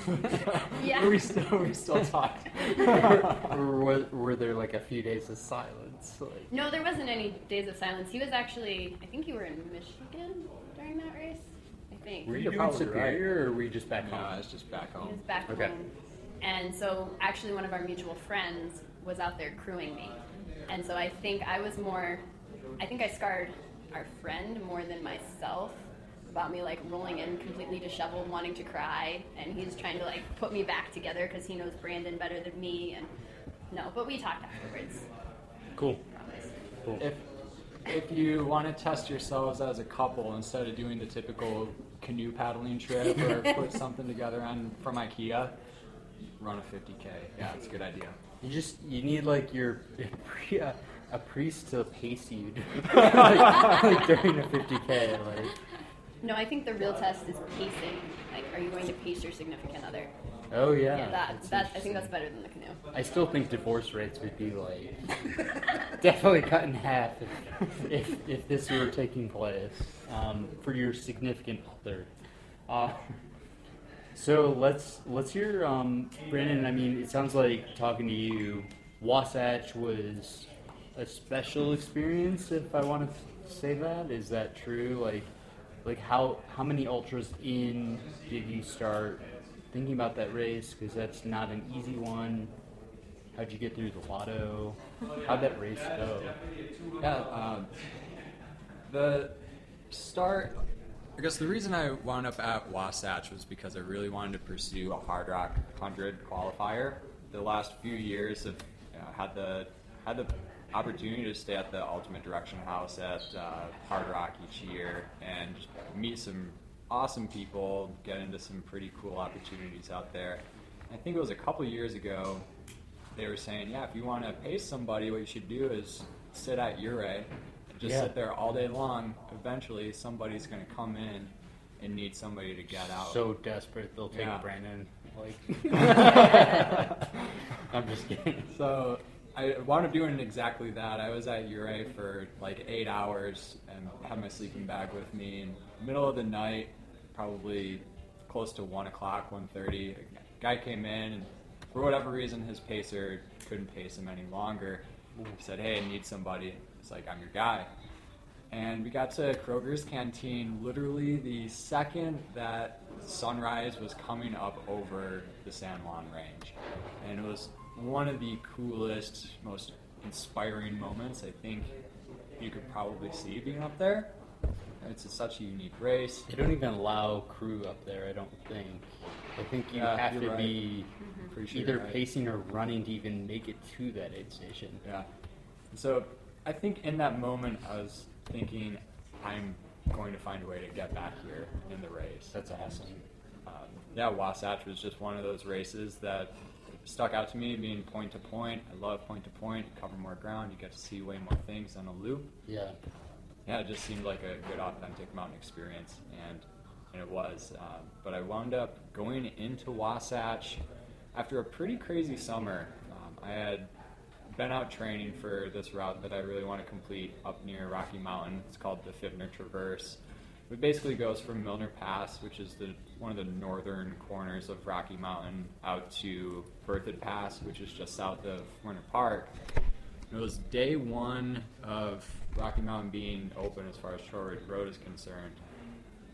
[laughs] Yeah. We still, are we still talking? [laughs] or were, were there like a few days of silence? Like, No, there wasn't any days of silence. He was actually, I think you were in Michigan during that race. I think. were you You're doing probably Superior, or were you just back No, home? I was just back He home. was back Okay. home. And so actually one of our mutual friends was out there crewing me. And so I think I was more I think I scarred our friend more than myself about me like rolling in completely disheveled, wanting to cry, and he's trying to like put me back together because he knows Brandon better than me. And no, but we talked afterwards. Cool. Cool. If if you want to test yourselves as a couple instead of doing the typical canoe paddling trip or [laughs] put something together on from IKEA, run a 50k. Yeah, it's a good idea. You just you need like your a, [laughs] a priest to pace you like, [laughs] like during a 50k. Like No, I think the real test is pacing. Like, are you going to pace your significant other? oh yeah, that, that's that I think that's better than the canoe. I still think divorce rates would be like [laughs] definitely cut in half if if, if this were taking place um, for your significant other. Uh, so let's let's hear um, Brandon. I mean, it sounds like talking to you, Wasatch was a special experience. If I want to say that, is that true? Like, like how how many ultras in did you start thinking about that race? Because that's not an easy one. How'd you get through the lotto? How'd that race go? Yeah, um, the start. I guess the reason I wound up at Wasatch was because I really wanted to pursue a Hardrock 100 qualifier. The last few years have you know, had the had the opportunity to stay at the Ultimate Direction House at uh, Hardrock each year and meet some awesome people, get into some pretty cool opportunities out there. I think it was a couple years ago they were saying, yeah, if you want to pay somebody, what you should do is sit at Ouray, just Yeah. sit there all day long. Eventually, somebody's going to come in and need somebody to get out. So desperate they'll take Yeah. Brandon. Like, [laughs] [laughs] I'm just kidding. So I wound up doing exactly that. I was at Ouray for like eight hours and had my sleeping bag with me. And middle of the night, probably close to one o'clock, 1.30, a guy came in and for whatever reason his pacer couldn't pace him any longer. He said, "Hey, I need somebody." It's like I'm your guy. and we got to Kroger's Canteen literally the second that sunrise was coming up over the San Juan Range. And it was one of the coolest, most inspiring moments I think you could probably see being up there. It's such a unique race. They don't even allow crew up there, I don't think. I think you Yeah, have to right. be Pretty sure either you're right. pacing or running to even make it to that aid station. Yeah. So I think in that moment, I was thinking, I'm going to find a way to get back here in the race. That's awesome. Um, yeah, Wasatch was just one of those races that stuck out to me, being point to point. I love point to point. You cover more ground. You get to see way more things on a loop. Yeah. Yeah, it just seemed like a good, authentic mountain experience, and and it was. Um, but I wound up going into Wasatch after a pretty crazy summer. Um, I had been out training for this route that I really want to complete up near Rocky Mountain. It's called the Fivner Traverse. It basically goes from Milner Pass, which is the one of the northern corners of Rocky Mountain, out to Berthoud Pass, which is just south of Winter Park. It was day one of Rocky Mountain being open as far as Shore Road is concerned,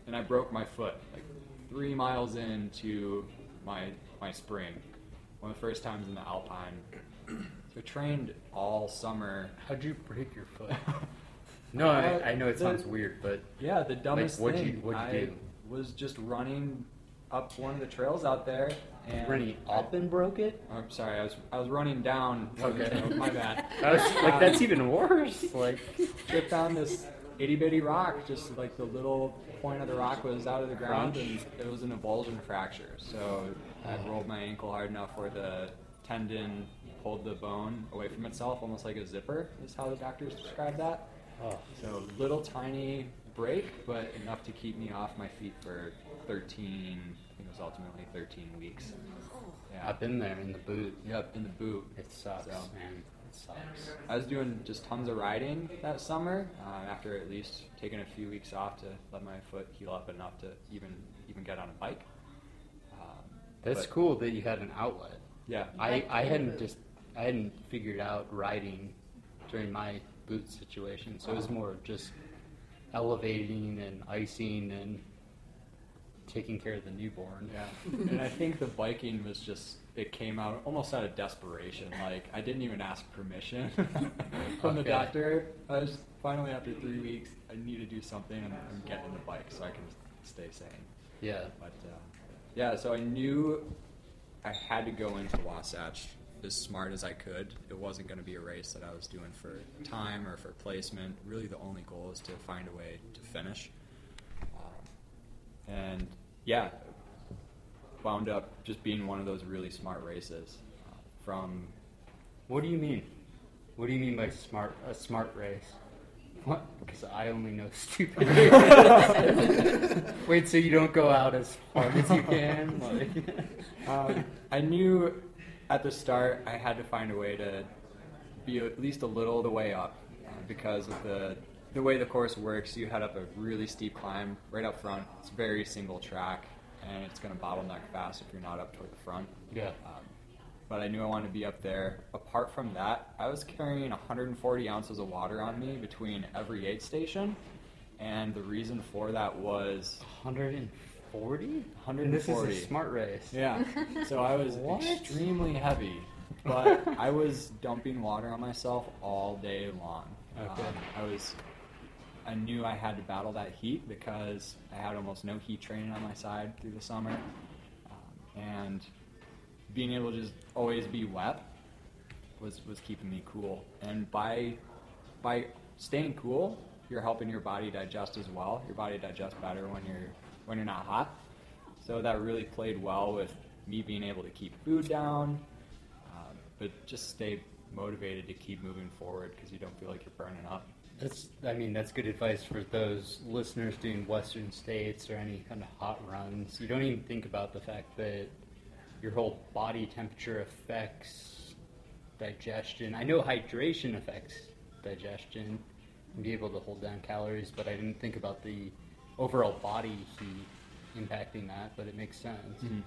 and I broke my foot like three miles into my my spring. One of the first times in the Alpine. So I trained all summer. How'd you break your foot? [laughs] No, I, I know it the- sounds weird, but yeah, the dumbest what'd thing. you you I do? was just running up one of the trails out there. And Running up and broke it? I'm sorry, I was I was running down. Okay. Oh, [laughs] my bad. [laughs] I was like, uh, that's even worse. Like tripped down this itty bitty rock, just like the little point of the rock was out of the ground, and it was an avulsion fracture. So I rolled my ankle hard enough where the tendon pulled the bone away from itself, almost like a zipper, is how the doctors describe that. Oh. So little tiny break, but enough to keep me off my feet for 13. I think it was ultimately 13 weeks. Yeah. I've been there in the boot. Yep, in the boot. It sucks, So- man. It sucks. I was doing just tons of riding that summer. Uh, after at least taking a few weeks off to let my foot heal up enough to even even get on a bike. Um, That's but- cool that you had an outlet. Yeah. I, I hadn't just I hadn't figured out riding during my boot situation, so it was more just elevating and icing and taking care of the newborn. Yeah, and I think the biking was just it came out almost out of desperation. Like I didn't even ask permission [laughs] from the doctor. I was finally after three weeks, I need to do something. and I'm getting the bike so I can stay sane. Yeah. But uh, yeah, so I knew I had to go into Wasatch as smart as I could. It wasn't going to be a race that I was doing for time or for placement. Really, the only goal is to find a way to finish. Um, and yeah, wound up just being one of those really smart races. Uh, from What do you mean? What do you mean by smart a smart race? What? Because I only know [laughs] stupid. [laughs] Wait, so you don't go out as hard as you can? [laughs] Like, um, I knew at the start I had to find a way to be at least a little the way up uh, because of the the way the course works. You head up a really steep climb right up front. It's very single track, and it's going to bottleneck fast if you're not up toward the front. Yeah. Um, but I knew I wanted to be up there. Apart from that, I was carrying 140 ounces of water on me between every aid station, and the reason for that was 140. 140. And this is a smart race. Yeah. [laughs] So I was What? extremely heavy, but [laughs] I was dumping water on myself all day long. Okay. Um, I was. I knew I had to battle that heat because I had almost no heat training on my side through the summer, um, and being able to just always be wet was was keeping me cool. And by by staying cool, you're helping your body digest as well. Your body digests better when you're when you're not hot. So that really played well with me being able to keep food down, uh, but just stay motivated to keep moving forward because you don't feel like you're burning up. That's, I mean, that's good advice for those listeners doing Western states or any kind of hot runs. You don't even think about the fact that your whole body temperature affects digestion. I know hydration affects digestion and be able to hold down calories, but I didn't think about the overall body heat impacting that, but it makes sense. Mhm.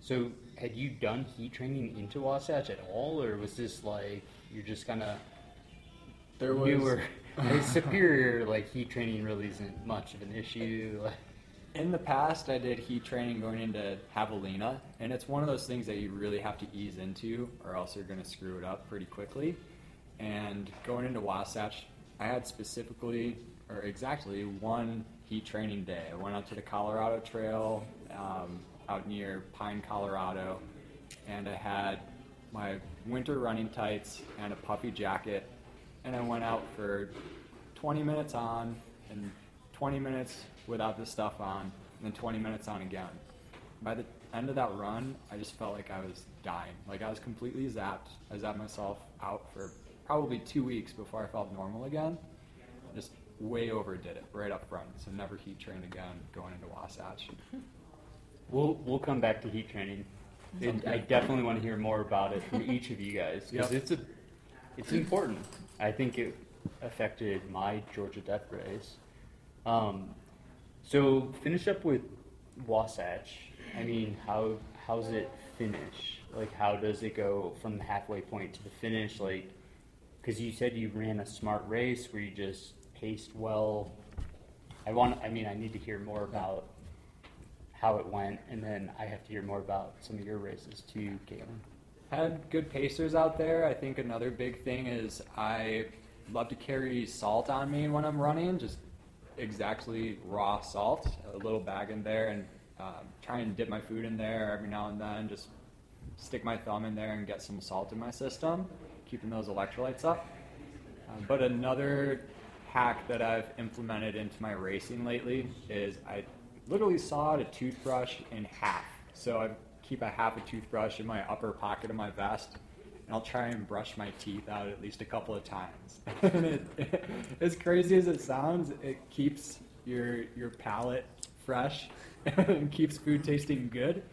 So, had you done heat training into Wasatch at all, or was this like you're just kind of There was- newer. [laughs] like, superior, like heat training really isn't much of an issue. In the past, I did heat training going into javelina, and it's one of those things that you really have to ease into, or else you're going to screw it up pretty quickly. And going into Wasatch, I had specifically, or exactly, one heat training day. I went out to the Colorado Trail um, out near Pine, Colorado, and I had my winter running tights and a puffy jacket, and I went out for 20 minutes on and 20 minutes without the stuff on, and then 20 minutes on again. By the end of that run, I just felt like I was dying. Like I was completely zapped. I zapped myself out for probably two weeks before I felt normal again. Just way overdid it right up front. So never heat trained again going into Wasatch. [laughs] We'll we'll come back to heat training. I definitely want to hear more about it from each of you guys because Yep. it's a it's important. I think it affected my Georgia Death race. Um, so finish up with Wasatch. I mean, how how's it finish? Like, how does it go from the halfway point to the finish? Like, because you said you ran a smart race where you just paced well. I want. I mean, I need to hear more about how it went, and then I have to hear more about some of your races too, Caitlin. Had good pacers out there. I think another big thing is I love to carry salt on me when I'm running, just exactly raw salt, a little bag in there, and um, try and dip my food in there every now and then. Just stick my thumb in there and get some salt in my system, keeping those electrolytes up. Uh, but another hack that I've implemented into my racing lately is I literally sawed a toothbrush in half. So I keep a half a toothbrush in my upper pocket of my vest, and I'll try and brush my teeth out at least a couple of times. [laughs] and it, as crazy as it sounds, it keeps your your palate fresh [laughs] and keeps food tasting good.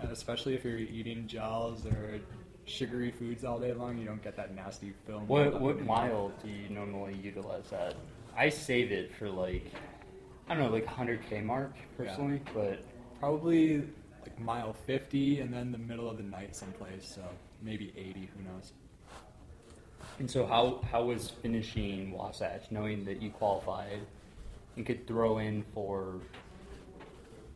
Especially if you're eating gels or sugary foods all day long, you don't get that nasty film. What what mile do you normally utilize that? I save it for like I don't know, like 100k mark personally, but probably like mile 50 and then the middle of the night someplace so maybe 80 who knows And so how how was finishing Wasatch, knowing that you qualified and could throw in for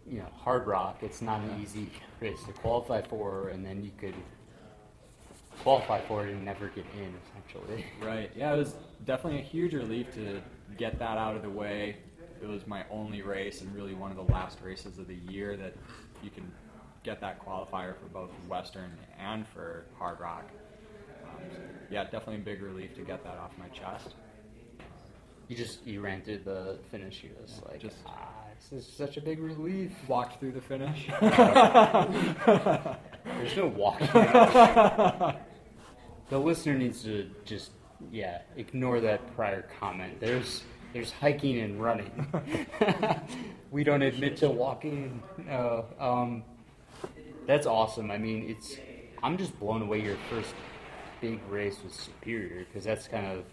you know Hardrock? It's not an easy race to qualify for, and then you could qualify for it and never get in, essentially. [laughs] right yeah it was definitely a huge relief to get that out of the way it was my only race and really one of the last races of the year that you can get that qualifier for both western and for Hardrock um, so, yeah definitely a big relief to get that off my chest You just you ran through the finish. You was like, just ah, this is such a big relief. walked through the finish [laughs] There's no walking. [laughs] the listener needs to just yeah ignore that prior comment. There's there's hiking and running. [laughs] we don't admit to walking. No. Um, that's awesome. I mean, it's I'm just blown away. Your first big race was Superior because that's kind of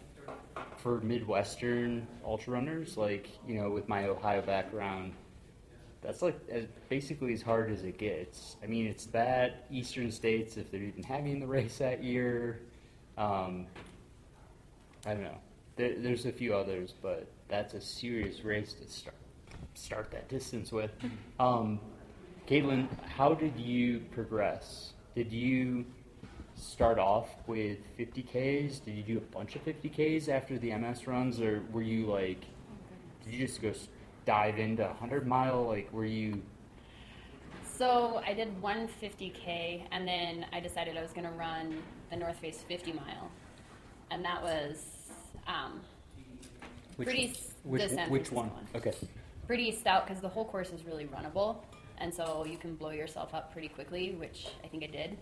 for Midwestern ultra runners. Like you know, with my Ohio background, that's like as, basically as hard as it gets. I mean, it's that Eastern states if they're even having the race that year. Um, I don't know. There, there's a few others, but that's a serious race to start start that distance with. [laughs] Um, Caitlin, how did you progress? Did you start off with 50Ks? Did you do a bunch of 50Ks after the MS runs, or were you like, did you just go dive into 100 mile? Like, were you So I did one 50k, and then I decided I was going to run the North Face 50 mile, and that was um, which pretty. which, San which Francisco one? Okay. Pretty stout because the whole course is really runnable, and so you can blow yourself up pretty quickly, which I think I did.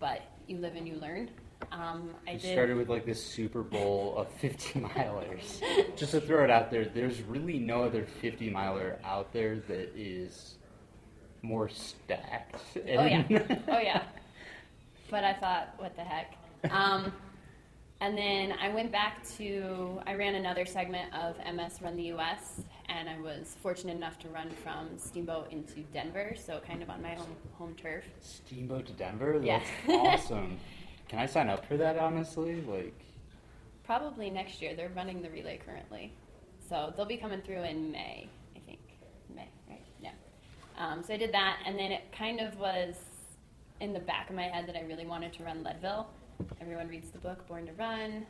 But you live and you learn. Um, I You did. started with like this Super Bowl of 50 milers. [laughs] Just to throw it out there, there's really no other 50 miler out there that is more stacked. Oh yeah, oh yeah. [laughs] But I thought, what the heck? Um, and then I went back to I ran another segment of MS Run the U.S. and I was fortunate enough to run from Steamboat into Denver, so kind of on my home home turf. Steamboat to Denver? Yeah. That's awesome. [laughs] Can I sign up for that, honestly? Like, probably next year. They're running the relay currently, so they'll be coming through in May, I think. May, right? Yeah. Um, so I did that, and then it kind of was in the back of my head that I really wanted to run Leadville. Everyone reads the book Born to Run.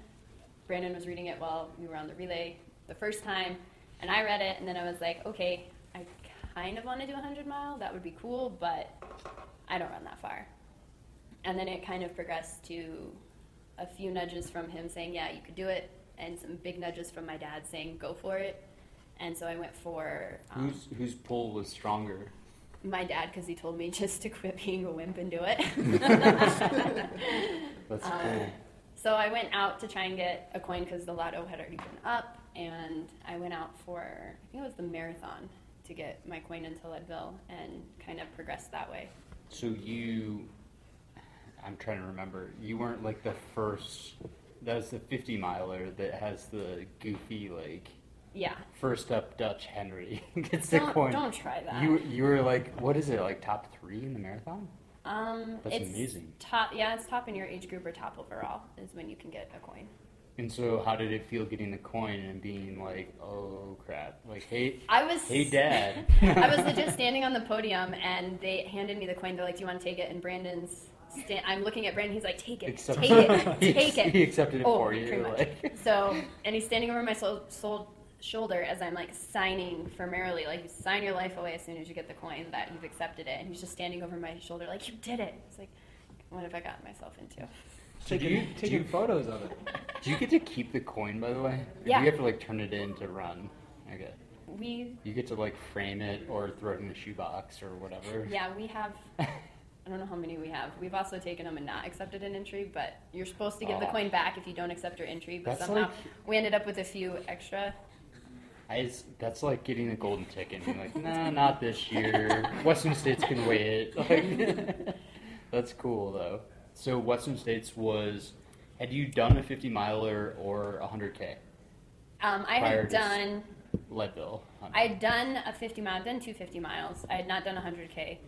Brandon was reading it while we were on the relay the first time, and I read it, and then I was like, okay, I kind of want to do a 100 mile. That would be cool, but I don't run that far. And then it kind of progressed to a few nudges from him saying, yeah, you could do it, and some big nudges from my dad saying, go for it. And so I went for um, Whose whose pull was stronger? my dad because he told me [laughs] just to quit being a wimp and do it. [laughs] That's Um, cool. So I went out to try and get a coin because the lotto had already been up, and I went out for I think it was the marathon to get my coin into Leadville and kind of progressed that way. So you, I'm trying to remember. You weren't like the first. That was the 50 miler that has the goofy like. Yeah. First up, Dutch Henry [laughs] gets the Don't- coin. don't try that. You you were like, what is it like top three in the marathon? Um, That's it's amazing. Top, yeah, it's top in your age group or top overall is when you can get a coin. And so, how did it feel getting the coin and being like, oh crap, like hey, I was hey dad. [laughs] I was [laughs] legit standing on the podium and they handed me the coin. They're like, "Do you want to take it?" And Brandon's. Sta- I'm looking at Brandon. He's like, "Take it, Accept- take it, [laughs] take it." He accepted it oh, for you, Pretty much. like- So, and he's standing over my sol- sol- shoulder as I'm like signing for Merrily. Like, you sign your life away as soon as you get the coin that you've accepted it. And he's just standing over my shoulder, like, "You did it." It's like, what have I gotten myself into? So do Taking- you, do taking you- photos of it. [laughs] Do you get to keep the coin, by the way? Or Yeah. Do you have to like turn it in to run? Okay. We You get to like frame it or throw it in a shoebox or whatever. Yeah, we have. [laughs] I don't know how many we have. We've also taken them and not accepted an entry, but you're supposed to give the Oh. coin back if you don't accept your entry. But That's somehow like- we ended up with a few extra. I just, that's like getting a golden ticket and being like, nah, not this year. [laughs] Western States can wait. [laughs] Like, [laughs] that's cool though. So Western States was, had you done a 50 miler or a 100k? Um, I had done. Leadville. I had done a 50 mile. I've done two 50 miles. I had not done a 100k.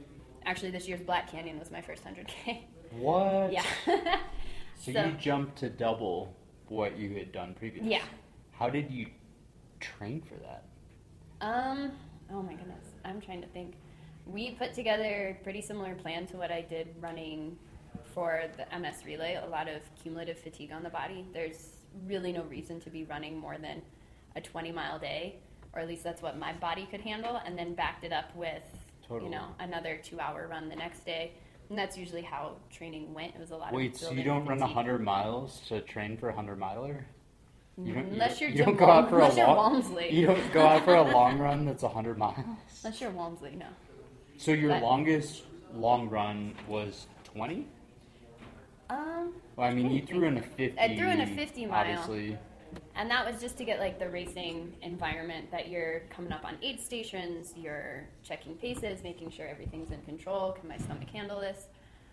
Actually, this year's Black Canyon was my first 100k. What? Yeah. So, [laughs] So- you jumped to double what you had done previously. Yeah. How did you train for that? Um. Oh my goodness. I'm trying to think. We put together a pretty similar plan to what I did running for the MS relay. A lot of cumulative fatigue on the body. There's really no reason to be running more than a 20 mile day, or at least that's what my body could handle, and then backed it up with Totally. you know another two hour run the next day. And that's usually how training went. It was a lot Wait, of so you don't run fatigue. 100 miles to train for a 100 miler? You Unless you, you're you don't go out for a long, Walmsley. You don't go out for a [laughs] long run that's 100 miles. Unless you're Walmsley, no. So your But- longest long run was 20? Um, Well, I mean, you threw in a 50. I threw in a 50 mile. Obviously. And that was just to get like the racing environment that you're coming up on aid stations, you're checking paces, making sure everything's in control. Can my stomach handle this?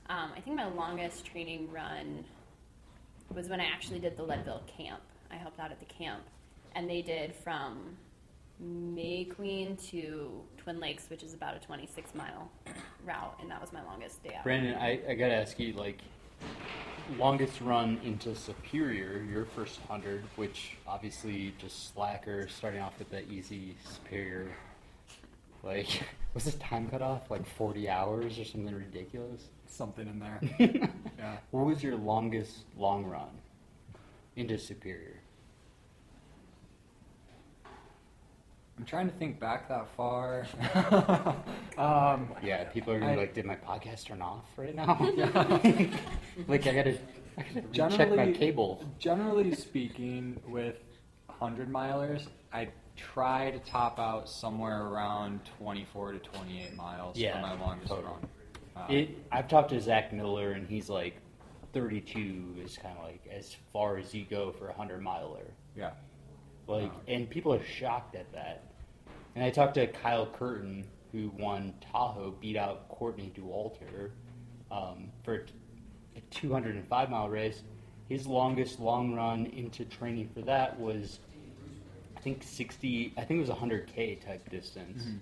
Um, I think my longest training run was when I actually did the Leadville camp. I helped out at the camp, and they did from May Queen to Twin Lakes, which is about a 26 mile route, and that was my longest day out. Brandon, I, I gotta ask you, like, longest run into Superior, your first 100, which obviously just slacker, starting off with the easy Superior. Like, [laughs] was the time cut off like 40 hours or something ridiculous? Something in there. [laughs] yeah. What was your longest long run into Superior? I'm trying to think back that far. [laughs] um, Yeah, people are gonna I- be like, did my podcast turn off right now? [laughs] [laughs] Like, I gotta, I gotta recheck generally, my cable. Generally speaking, with 100 milers, I try to top out somewhere around 24 to 28 miles Yeah, for my longest totally. run. Uh, It, I've talked to Zach Miller, and he's like, 32 is kind of like as far as you go for a 100 miler. Yeah. Like, and people are shocked at that. And I talked to Kyle Curtin, who won Tahoe, beat out Courtney Dauwalter um, for a 205 mile race. His longest long run into training for that was, I think 60. I think it was 100k type distance. Mhm.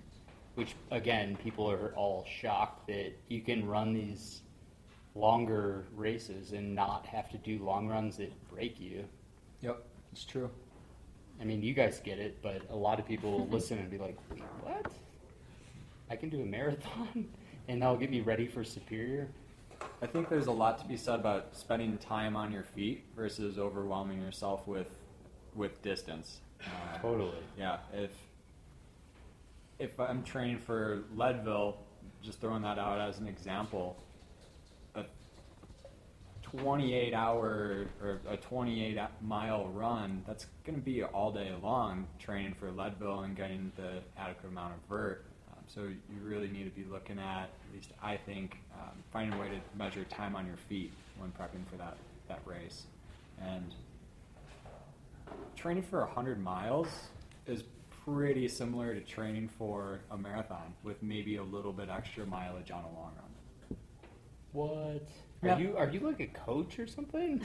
Which again, people are all shocked that you can run these longer races and not have to do long runs that break you. Yep, it's true. I mean, you guys get it, but a lot of people [laughs] listen and be like, "What? I can do a marathon, [laughs] and that'll get me ready for Superior." I think there's a lot to be said about spending time on your feet versus overwhelming yourself with with distance. Uh, Totally. Yeah. If if I'm training for Leadville, just throwing that out as an example, 28 hour or a 28 mile run, that's going to be all day long training for Leadville and getting the adequate amount of vert. Um, so you really need to be looking at, at least I think, um, finding a way to measure time on your feet when prepping for that, that race. And training for 100 miles is pretty similar to training for a marathon with maybe a little bit extra mileage on a long run. What? Yeah. Are you are you like a coach or something?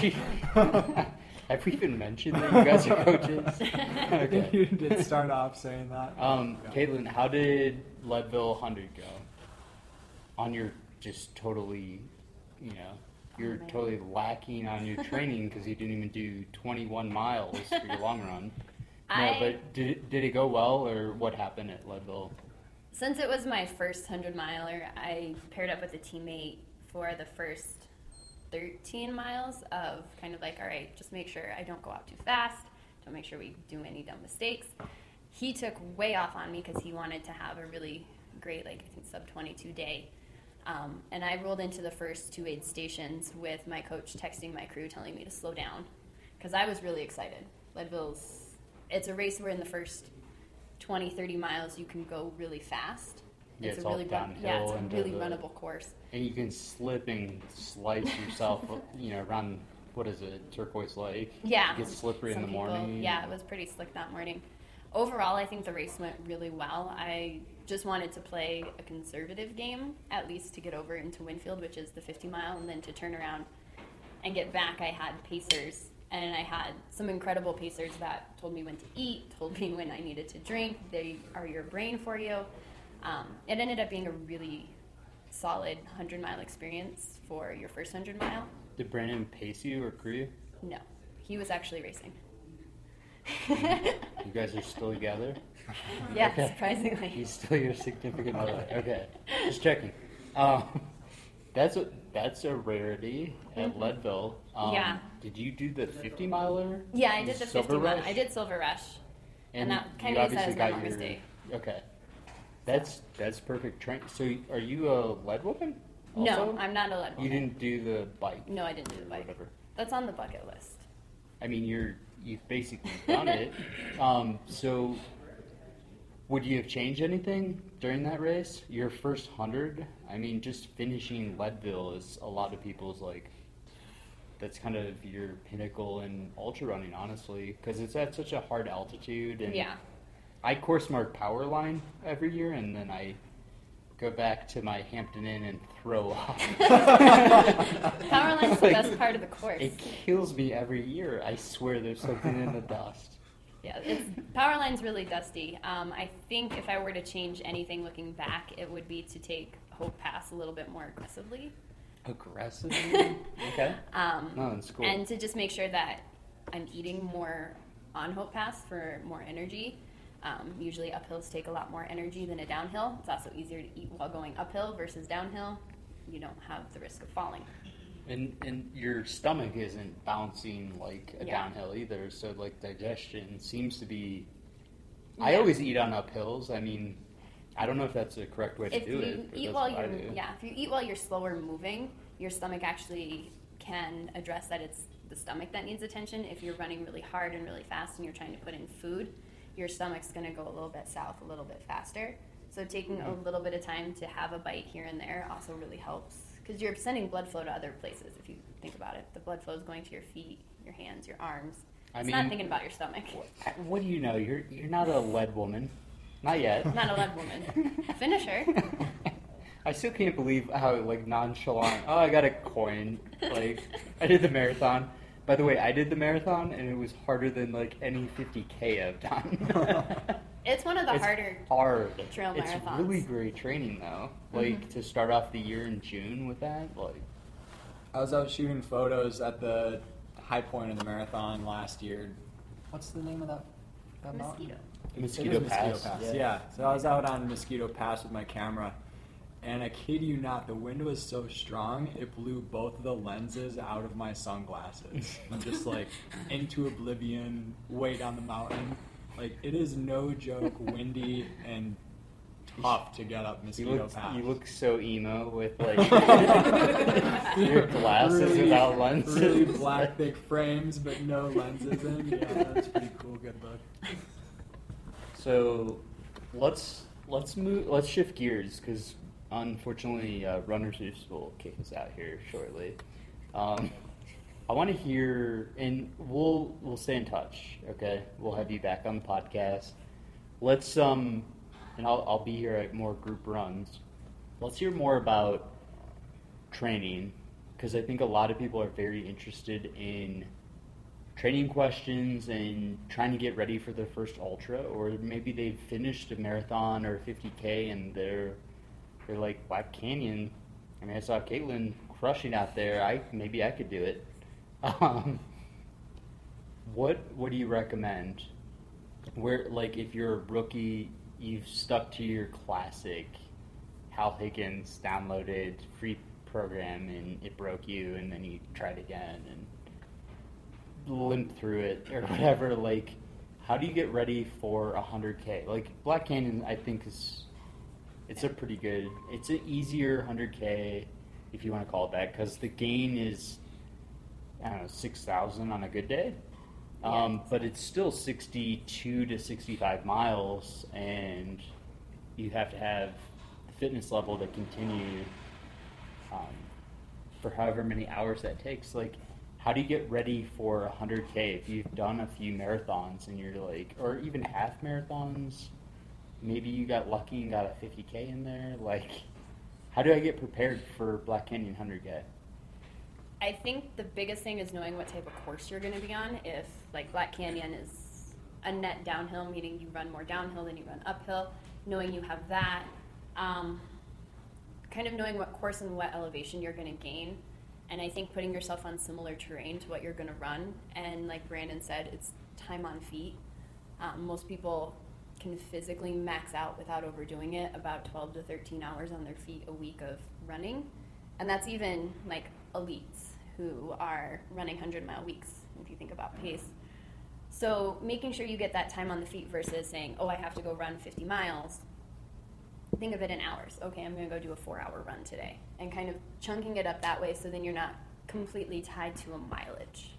Gee. [laughs] [laughs] Have we even mentioned that you guys are coaches? [laughs] I think you did start off saying that. Um, Yeah. Caitlin, how did Leadville 100 go? On your just totally, you know, you're man. totally lacking on your training because you didn't even do 21 miles for your long run. No, I- but did did it go well or what happened at Leadville? Since it was my first 100 miler, I paired up with a teammate for the first 13 miles of kind of like, all right, just make sure I don't go out too fast, don't make sure we do any dumb mistakes. He took way off on me because he wanted to have a really great, like, I think sub 22 day. Um, and I rolled into the first two aid stations with my coach texting my crew telling me to slow down because I was really excited. Leadville's, it's a race where in the first 20, 30 miles you can go really fast. Yeah, it's, it's a really run, yeah, it's a really runnable course. And you can slip and slice yourself, [laughs] you know, around what is it, Turquoise Lake? Yeah. It gets slippery Some in the people- morning. Yeah, it was pretty slick that morning. Overall, I think the race went really well. I just wanted to play a conservative game, at least to get over into Winfield, which is the 50 mile, and then to turn around and get back. I had pacers, and I had some incredible pacers that told me when to eat, told me [laughs] when I needed to drink. They are your brain for you. Um, it ended up being a really solid 100 mile experience for your first 100 mile. Did Brandon pace you or crew you? No, he was actually racing. You guys are still together? [laughs] Yeah, surprisingly. He's still your significant other. Okay, just checking. Um, that's a that's a rarity at Mhm. Leadville. Um, Yeah. Did you do the 50 miler? Yeah, I did the Silver 50 mile. Rush? I did Silver Rush. And, that kind of used that obviously my longest your- day. Okay, that's that's perfect. So are you a lead woman? No. I'm not a lead You didn't do the bike. No, I didn't do the bike. Whatever. That's on the bucket list. I mean, you're you've basically done it. [laughs] Um, so, would you have changed anything during that race? Your first hundred. I mean, just finishing Leadville is a lot of people's like. That's kind of your pinnacle in ultra running, honestly, because it's at such a hard altitude. And Yeah. I course mark power line every year, and then I go back to my Hampton Inn and throw up. [laughs] Power [laughs] line's the best part of the course. It kills me every year. I swear there's something in the [laughs] dust. Yeah, it's, power line's really dusty. Um, I think if I were to change anything looking back, it would be to take Hope Pass a little bit more aggressively. Aggressively? okay. Um, No, that's cool. And to just make sure that I'm eating more on Hope Pass for more energy. Um, usually uphills take a lot more energy than a downhill. It's also easier to eat while going uphill versus downhill. You don't have the risk of falling. And and your stomach isn't bouncing like a Yeah. downhill either, so like digestion seems to be. I always eat on uphills. I mean, I don't know if that's the correct way to if do it. eat while you're yeah, if you eat while you're slower moving, your stomach actually can address that it's the stomach that needs attention. If you're running really hard and really fast and you're trying to put in food, your stomach's going to go a little bit south a little bit faster. So taking a Mm-hmm. little bit of time to have a bite here and there also really helps because you're sending blood flow to other places. If you think about it, the blood flow is going to your feet, your hands, your arms. I it's mean- not thinking about your stomach. What do you know? You're you're not a lead woman, not yet. [laughs] Not a lead woman. [laughs] Finisher. [laughs] I still can't believe how like nonchalant. Oh, I got a coin. Like I did the marathon. By the way, I did the marathon, and it was harder than like any 50k I've done. [laughs] It's one of the It's harder hard. trail It's marathons. It's really great training though. Like Mhm. to start off the year in June with that. Like I was out shooting photos at the high point of the marathon last year. What's the name of that? that mountain? Mosquito. It Mosquito is Mosquito Pass, Pass. yeah. Yeah. So I was out on Mosquito Pass with my camera, and I kid you not, the wind was so strong it blew both of the lenses out of my sunglasses. I'm just like [laughs] into oblivion, way down the mountain. Like it is no joke, windy and tough to get up You Mosquito look, Pass. you look so emo with like [laughs] your glasses Really- without lenses. Really black, thick frames, but no lenses in. Yeah, that's pretty cool. Good look. So let's let's move. Let's shift gears because unfortunately, uh, Runners News will kick us out here shortly. Um, I want to hear, and we'll we'll stay in touch. Okay, we'll have you back on the podcast. Let's um, and I'll I'll be here at more group runs. Let's hear more about training because I think a lot of people are very interested in training questions and trying to get ready for their first ultra, or maybe they've finished a marathon or 50k and they're like Black Canyon. I mean, I saw Caitlin crushing out there. I maybe I could do it. [laughs] Um, what what do you recommend? Where like if you're a rookie, you've stuck to your classic Hal Higdon downloaded free program and it broke you, and then you tried again and limp through it [laughs] or whatever. Like, how do you get ready for a hundred k? Like Black Canyon, I think is it's a pretty good. It's an easier hundred k if you want to call it that because the gain is I don't know six thousand on a good day. Um, but it's still 62 to 65 miles, and you have to have the fitness level to continue um, for however many hours that takes. Like, how do you get ready for 100K if you've done a few marathons and you're like, or even half marathons? Maybe you got lucky and got a 50K in there. Like, how do I get prepared for Black Canyon 100K? I think the biggest thing is knowing what type of course you're going to be on. If like Black Canyon is a net downhill, meaning you run more downhill than you run uphill, knowing you have that, um, kind of knowing what course and what elevation you're going to gain, and I think putting yourself on similar terrain to what you're going to run. And like Brandon said, it's time on feet. Um, most people can physically max out without overdoing it about 12 to 13 hours on their feet a week of running. And that's even like elites who are running 100 mile weeks, if you think about mm-hmm. pace. So making sure you get that time on the feet versus saying, oh, I have to go run 50 miles. Think of it in hours. Okay, I'm going to go do a four hour run today. And kind of chunking it up that way so then you're not completely tied to a mileage.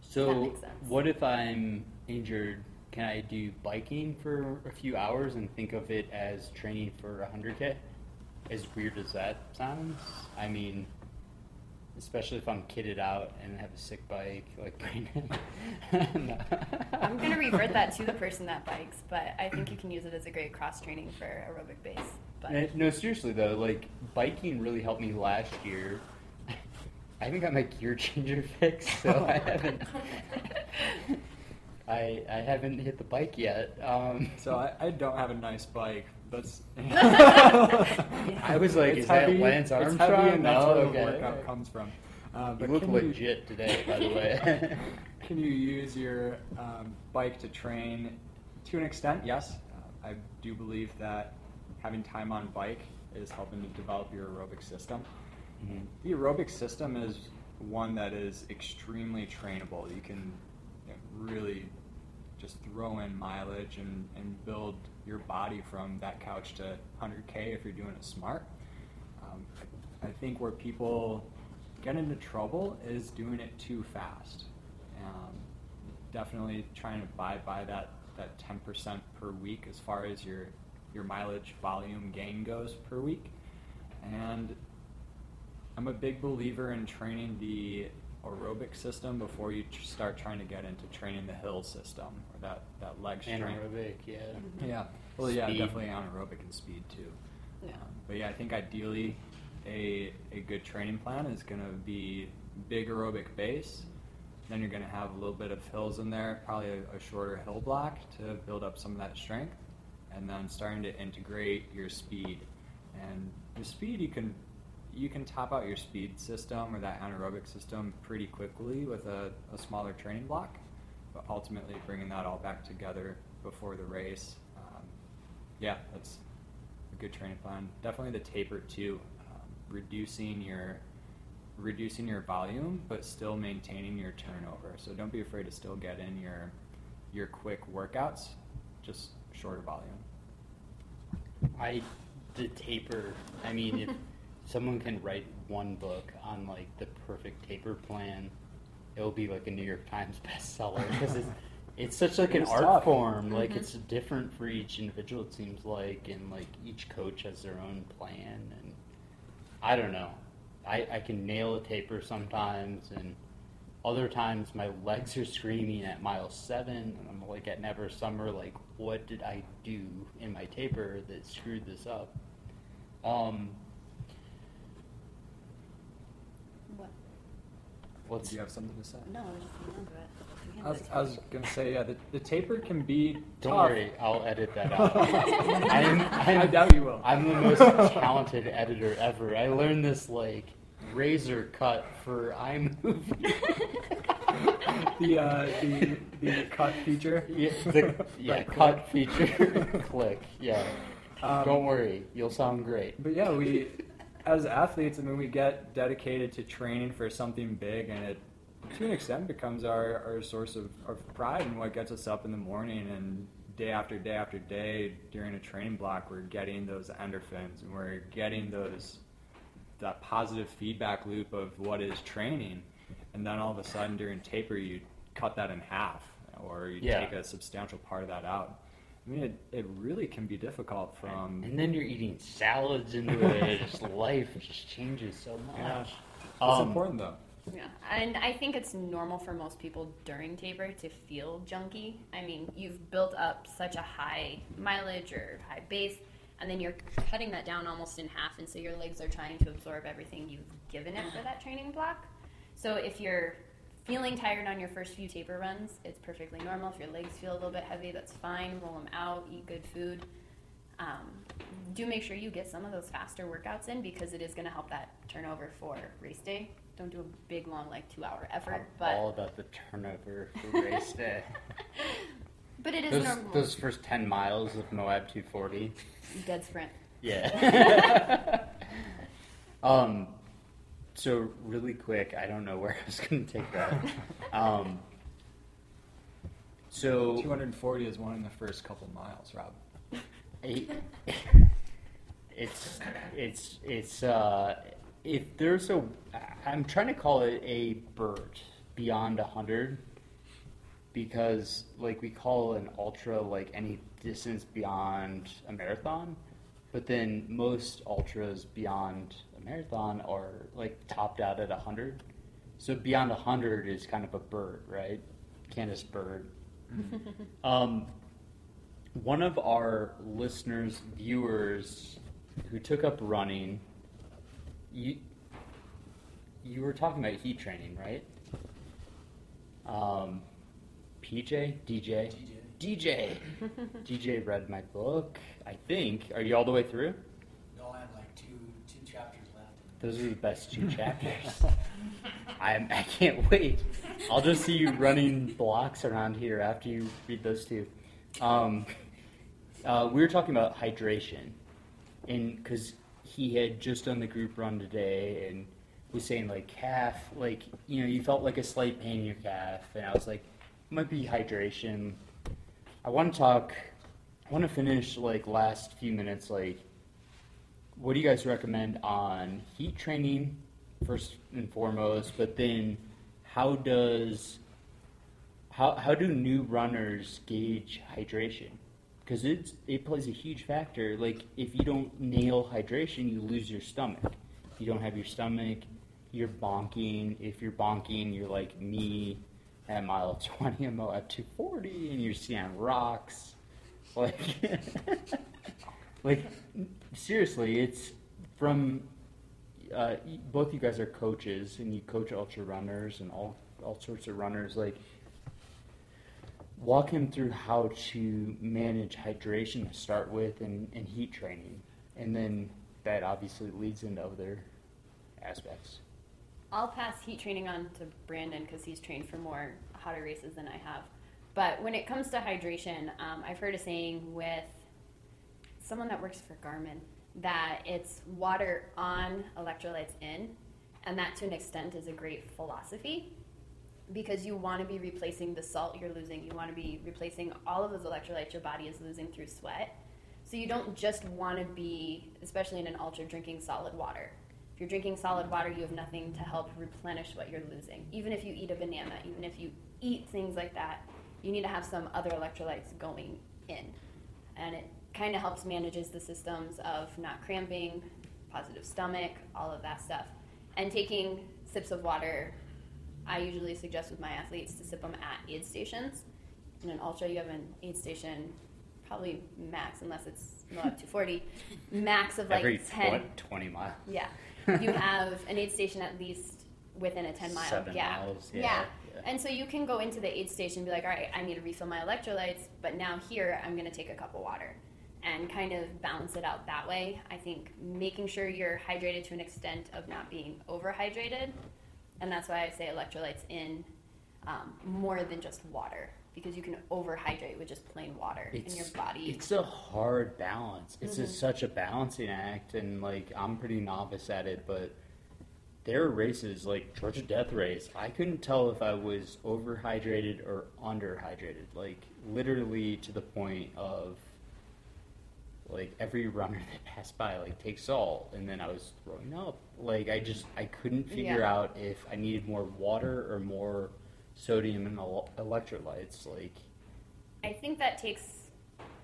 So, That makes sense. what if I'm injured? Can I do biking for a few hours and think of it as training for 100k? As weird as that sounds, I mean, especially if I'm kitted out and have a sick bike like [laughs] Brandon. I'm going to revert that to the person that bikes, but I think you can use it as a great cross training for aerobic base. But Eh, No, seriously though, like biking really helped me last year. [laughs] I haven't got my gear [laughs] changer fixed, so I haven't. I I haven't hit the bike yet. Um, So I, I don't have a nice bike. That's. [laughs] [laughs] I was like, It's is that heavy, Lance It's heavy, Armstrong? and that's where okay. the workout comes from. Uh, You look legit today, by the way. [laughs] can you use your um, bike to train to an extent? Yes, uh, I do believe that having time on bike is helping to develop your aerobic system. Mhm. The aerobic system is one that is extremely trainable. You can really just throw in mileage and, and build your body from that couch to 100K if you're doing it smart. Um, I think where people get into trouble is doing it too fast. Um, definitely trying to abide by that, that 10% per week as far as your, your mileage volume gain goes per week. And I'm a big believer in training the aerobic system before you start trying to get into training the hill system that, that leg strength. Anaerobic, yeah. Yeah. Well, yeah, definitely anaerobic and speed too. Yeah. Um, but yeah, I think ideally a, a good training plan is going to be big aerobic base. Then you're going to have a little bit of hills in there, probably a, a shorter hill block to build up some of that strength. And then starting to integrate your speed. And the speed you can you can top out your speed system or that anaerobic system pretty quickly with a, a smaller training block, but ultimately bringing that all back together before the race, um, yeah, that's a good training plan. Definitely the taper too, um, reducing your reducing your volume, but still maintaining your turnover. So don't be afraid to still get in your your quick workouts, just shorter volume. I the taper. I mean, if [laughs] someone can write one book on like the perfect taper plan, it will be like a New York Times [laughs] bestseller because it's [laughs] it's such like an art tough. form. Like Mhm. it's different for each individual. It seems like, and like each coach has their own plan. And I don't know. I I can nail a taper sometimes, and other times my legs are screaming at mile seven, and I'm like at Never Summer, like what did I do in my taper that screwed this up? Um, What? What's Do you have something to say? No, I was just remember it. I was, I was gonna say yeah, the, the taper can be. Don't tough. worry, I'll edit that [laughs] out. I'm, I'm, I doubt you will. I'm the most talented editor ever. I learned this like razor cut for iMovie. the, uh, the the cut feature. Yeah, the, [laughs] yeah Right cut click. feature. [laughs] click. Yeah. Um, Don't worry, you'll sound great. But yeah, we as athletes, I mean, we get dedicated to training for something big, and it to an extent becomes our, our source of, of pride and what gets us up in the morning and day after day after day during a training block we're getting those endorphins and we're getting those that positive feedback loop of what is training and then all of a sudden during taper you cut that in half or you Yeah. take a substantial part of that out i mean it, it really can be difficult from And then you're eating salads into it. Just [laughs] life just changes so much. Yeah. It's Um, important though. Yeah, and I think it's normal for most people during taper to feel junky. I mean, you've built up such a high mileage or high base, and then you're cutting that down almost in half, and so your legs are trying to absorb everything you've given it for that training block. So if you're feeling tired on your first few taper runs, it's perfectly normal. If your legs feel a little bit heavy, that's fine. Roll them out, eat good food. Um, do make sure you get some of those faster workouts in because it is going to help that turnover for race day. Don't do a big, long, like two hour effort, I'm but all about the turnover for race day. [laughs] But it is those, normal. Those first 10 miles of Moab 240. dead sprint. Yeah. [laughs] [laughs] um, so really quick, I don't know where [laughs] I was going to take that. Um, so 240 is one in the first couple miles, Rob. I- it's it's it's uh, if there's a I'm trying to call it a bird beyond a hundred because like we call an ultra like any distance beyond a marathon, but then most ultras beyond a marathon are like topped out at a hundred. So beyond a hundred is kind of a bird, right? Candace Bird. [laughs] Um, one of our listeners, viewers, who took up running, you you were talking about heat training, right? Um, PJ, DJ, DJ, DJ read my book. I think. Are you all the way through? No, I have like two two chapters left. Those are the best two chapters. [laughs] I'm, I can't wait. I'll just see you running blocks around here after you read those two. Um, uh, we were talking about hydration, and because he had just done the group run today and was saying like calf, like you know, you felt like a slight pain in your calf, and I was like, might be hydration. I want to talk. I want to finish like last few minutes like what do you guys recommend on heat training first and foremost but then how does how, how do new runners gauge hydration? Because it's it plays a huge factor. Like if you don't nail hydration you lose your stomach. If you don't have your stomach you're bonking. If you're bonking you're like me at mile 20 i'm at 240 and you're seeing rocks. Like [laughs] like seriously it's from uh, both you guys are coaches and you coach ultra runners and all all sorts of runners like walk him through how to manage hydration to start with and, and heat training and then that obviously leads into other aspects? I'll pass heat training on to Brandon because he's trained for more hotter races than I have. But when it comes to hydration, um, I've heard a saying with someone that works for Garmin that it's water on, electrolytes in, and that to an extent is a great philosophy because you want to be replacing the salt you're losing. You want to be replacing all of those electrolytes your body is losing through sweat. So you don't just want to be, especially in an ultra, drinking solid water. If you're drinking solid water, you have nothing to help replenish what you're losing. Even if you eat a banana, even if you eat things like that, you need to have some other electrolytes going in. And it kind of helps manages the systems of not cramping, positive stomach, all of that stuff. And taking sips of water, I usually suggest with my athletes to sip them at aid stations. In an ultra, you have an aid station, probably max, unless it's Moab 240, [laughs] max of like Every 10. tw- 20 miles. Yeah. [laughs] You have an aid station at least within a 10 mile Seven gap. miles, yeah, yeah. yeah. And so you can go into the aid station and be like, all right, I need to refill my electrolytes, but now here I'm going to take a cup of water and kind of balance it out that way. I think making sure you're hydrated to an extent of not being overhydrated. And that's why I say electrolytes in um, more than just water because you can overhydrate with just plain water in your body. It's a hard balance. It's Mhm. just such a balancing act, and like I'm pretty novice at it, but there are races like Georgia Death Race. I couldn't tell if I was overhydrated or underhydrated. Like literally to the point of like every runner that passed by like takes salt, and then I was throwing up. Like I just I couldn't figure Yeah. out if I needed more water or more sodium and el- electrolytes. Like I think that takes,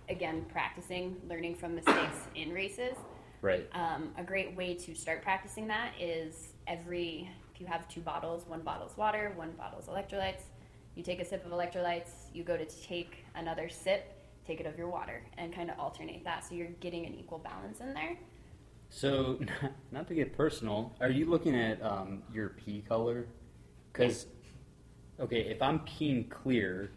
again, practicing, learning from mistakes in races. right. Um, a great way to start practicing that is every, if you have two bottles, one bottle's water, one bottle's electrolytes. You take a sip of electrolytes, you go to take another sip, take it of your water, and kind of alternate that so you're getting an equal balance in there. So, [laughs] not to get personal, are you looking at um, your pee color? Because, okay, if I'm peeing clear,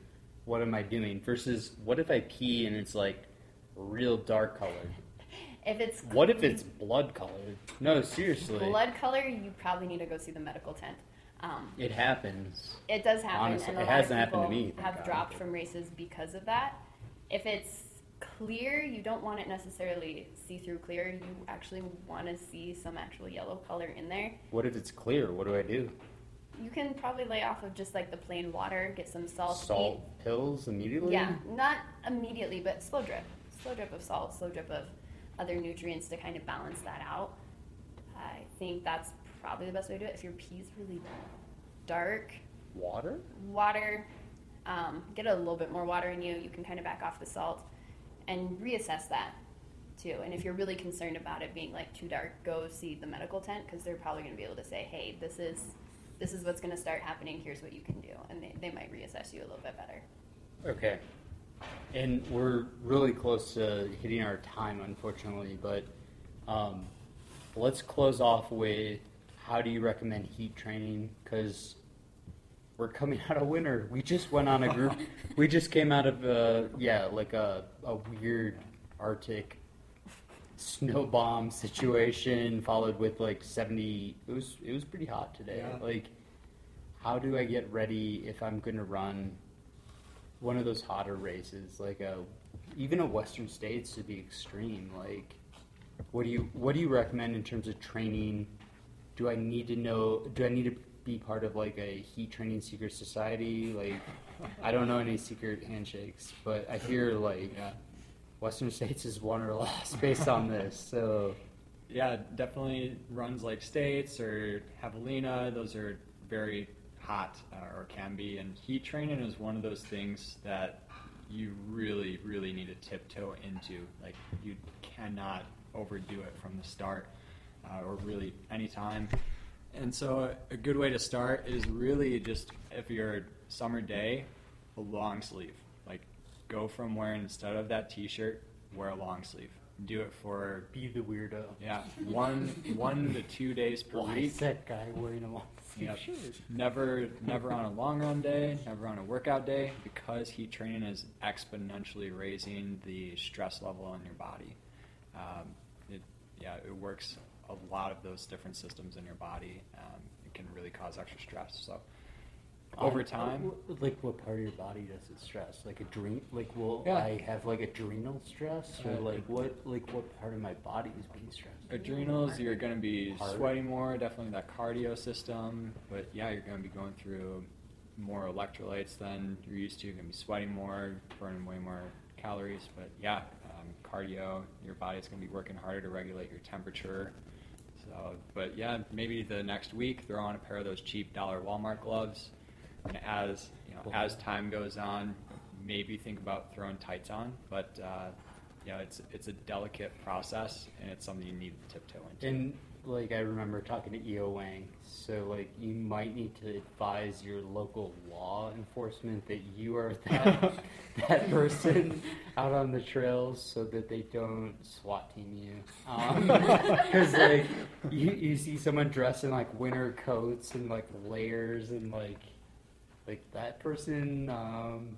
what am I doing? Versus, what if I pee and it's like real dark color? [laughs] If it's What if it's blood colored? No, seriously. blood color, you probably need to go see the medical tent. Um, It happens. It does happen, Honestly, it hasn't happened to me, have God. dropped from races because of that. If it's clear, you don't want it necessarily see-through clear. You actually want to see some actual yellow color in there. What if it's clear? What do I do? You can probably lay off of just like the plain water, get some salt. Salt pills immediately? Yeah, not immediately, but slow drip. Slow drip of salt, slow drip of other nutrients to kind of balance that out. I think that's probably the best way to do it. If your pee's really dark, Water? water, um, get a little bit more water in you. You can kind of back off the salt and reassess that too. And if you're really concerned about it being like too dark, go see the medical tent because they're probably going to be able to say, hey, this is this is what's going to start happening. Here's what you can do, and they, they might reassess you a little bit better. Okay. And we're really close to hitting our time, unfortunately, but um, let's close off with how do you recommend heat training? Because we're coming out of winter. We just went on a group, [laughs] we just came out of, uh, yeah, like a, a weird Arctic snow bomb situation, followed with like 70. It was, it was pretty hot today. Yeah. Like, how do I get ready if I'm going to run one of those hotter races, like a even a Western States to be extreme. Like, what do you what do you recommend in terms of training? Do I need to know? Do I need to be part of like a heat training secret society? Like, I don't know any secret handshakes, but I hear like Western States is one or less based on this. So, Yeah, definitely runs like States or Javelina. Those are very hot uh, or can be. And heat training is one of those things that you really, really need to tiptoe into. Like you cannot overdo it from the start uh, or really anytime. And so a good way to start is really just if you're a summer day, a long sleeve. Like go from wearing instead of that t-shirt, wear a long sleeve. Do it for be the weirdo. Yeah, one one to two days per Why week. is that guy wearing a long sleeve Yep. shirt? Never, never on a long run day, never on a workout day, because heat training is exponentially raising the stress level in your body. Um, it, yeah, it works a lot of those different systems in your body. Um, it can really cause extra stress. So over time, wh- like what part of your body does it stress? Like adren, like will Yeah. I have like adrenal stress, or Uh, like what, like what part of my body is being stressed? adrenals, you're going to be Heart. sweating more, definitely that cardio system. But yeah, you're going to be going through more electrolytes than you're used to. You're going to be sweating more, burning way more calories. But yeah, um, cardio, your body's going to be working harder to regulate your temperature. So, but yeah, maybe the next week throw on a pair of those cheap dollar Walmart gloves, and as you know, as time goes on, maybe think about throwing tights on. But uh, you know, it's it's a delicate process, and it's something you need to tiptoe into. And like I remember talking to EO Wang, so like you might need to advise your local law enforcement that you are that [laughs] that person out on the trails, so that they don't SWAT team you. [laughs] Because like you you see someone dressed in like winter coats and like layers and like like that person. Um,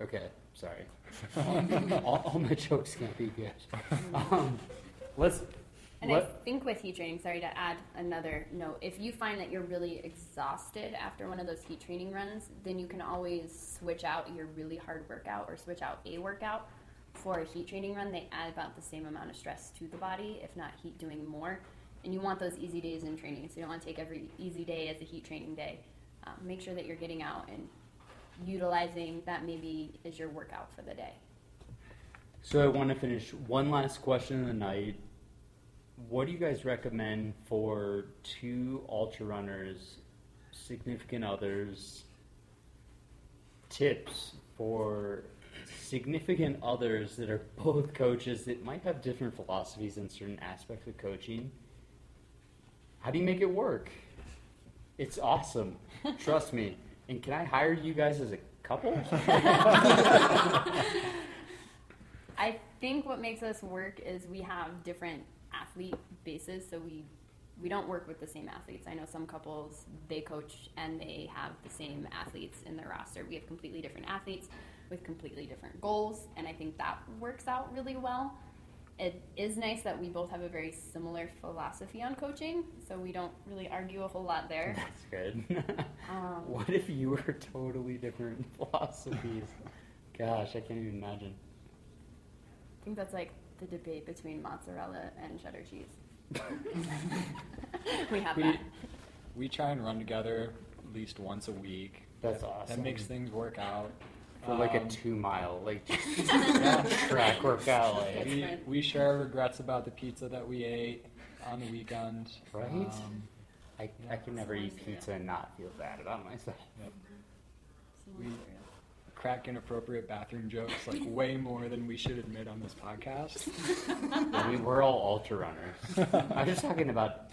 okay, sorry. [laughs] all, all my jokes can't be good. Um, let's And I think with heat training, sorry to add another note, if you find that you're really exhausted after one of those heat training runs, then you can always switch out your really hard workout or switch out a workout for a heat training run. They add about the same amount of stress to the body, if not heat doing more. And you want those easy days in training, so you don't want to take every easy day as a heat training day. Um, make sure that you're getting out and utilizing that maybe is your workout for the day. So I want to finish one last question of the night. What do you guys recommend for two ultra runners, significant others, tips for significant others that are both coaches that might have different philosophies in certain aspects of coaching? How do you make it work? It's awesome. [laughs] Trust me. And can I hire you guys as a couple? [laughs] [laughs] I think what makes us work is we have different athlete basis, so we we don't work with the same athletes. I know some couples they coach and they have the same athletes in their roster. We have completely different athletes with completely different goals, and I think that works out really well. It is nice that we both have a very similar philosophy on coaching, so we don't really argue a whole lot there. That's good. [laughs] Um, what if you were totally different [laughs] philosophies? Gosh, I can't even imagine. I think that's like the debate between mozzarella and cheddar cheese. [laughs] we have we, that. we try and run together at least once a week. That's That- awesome. That makes things work out. For like a Um, two mile, like [laughs] [laughs] track workout. Like. We, we share our regrets about the pizza that we ate on the weekend. Right? Um, I, I can never eat pizza and not feel bad about myself. we crack inappropriate bathroom jokes like [laughs] way more than we should admit on this podcast. I mean, we're all ultra runners. I'm just talking about,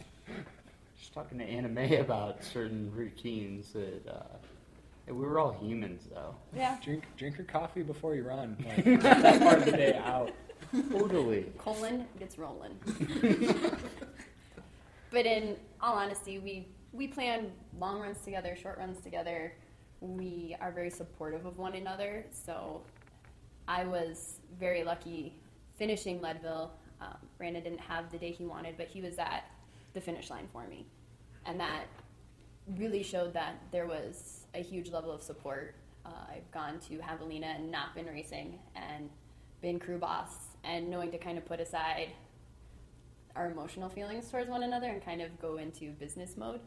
just talking to anime about certain routines that. Uh, we were all humans, though. Yeah. Drink drink your coffee before you run. Like, [laughs] that part of the day out. Totally. Colon gets rolling. [laughs] but in all honesty, we we plan long runs together, short runs together. We are very supportive of one another. So I was very lucky finishing Leadville. Um, Brandon didn't have the day he wanted, but he was at the finish line for me, and that really showed that there was a huge level of support. Uh, I've gone to Javelina and not been racing and been crew boss and knowing to kind of put aside our emotional feelings towards one another and kind of go into business mode.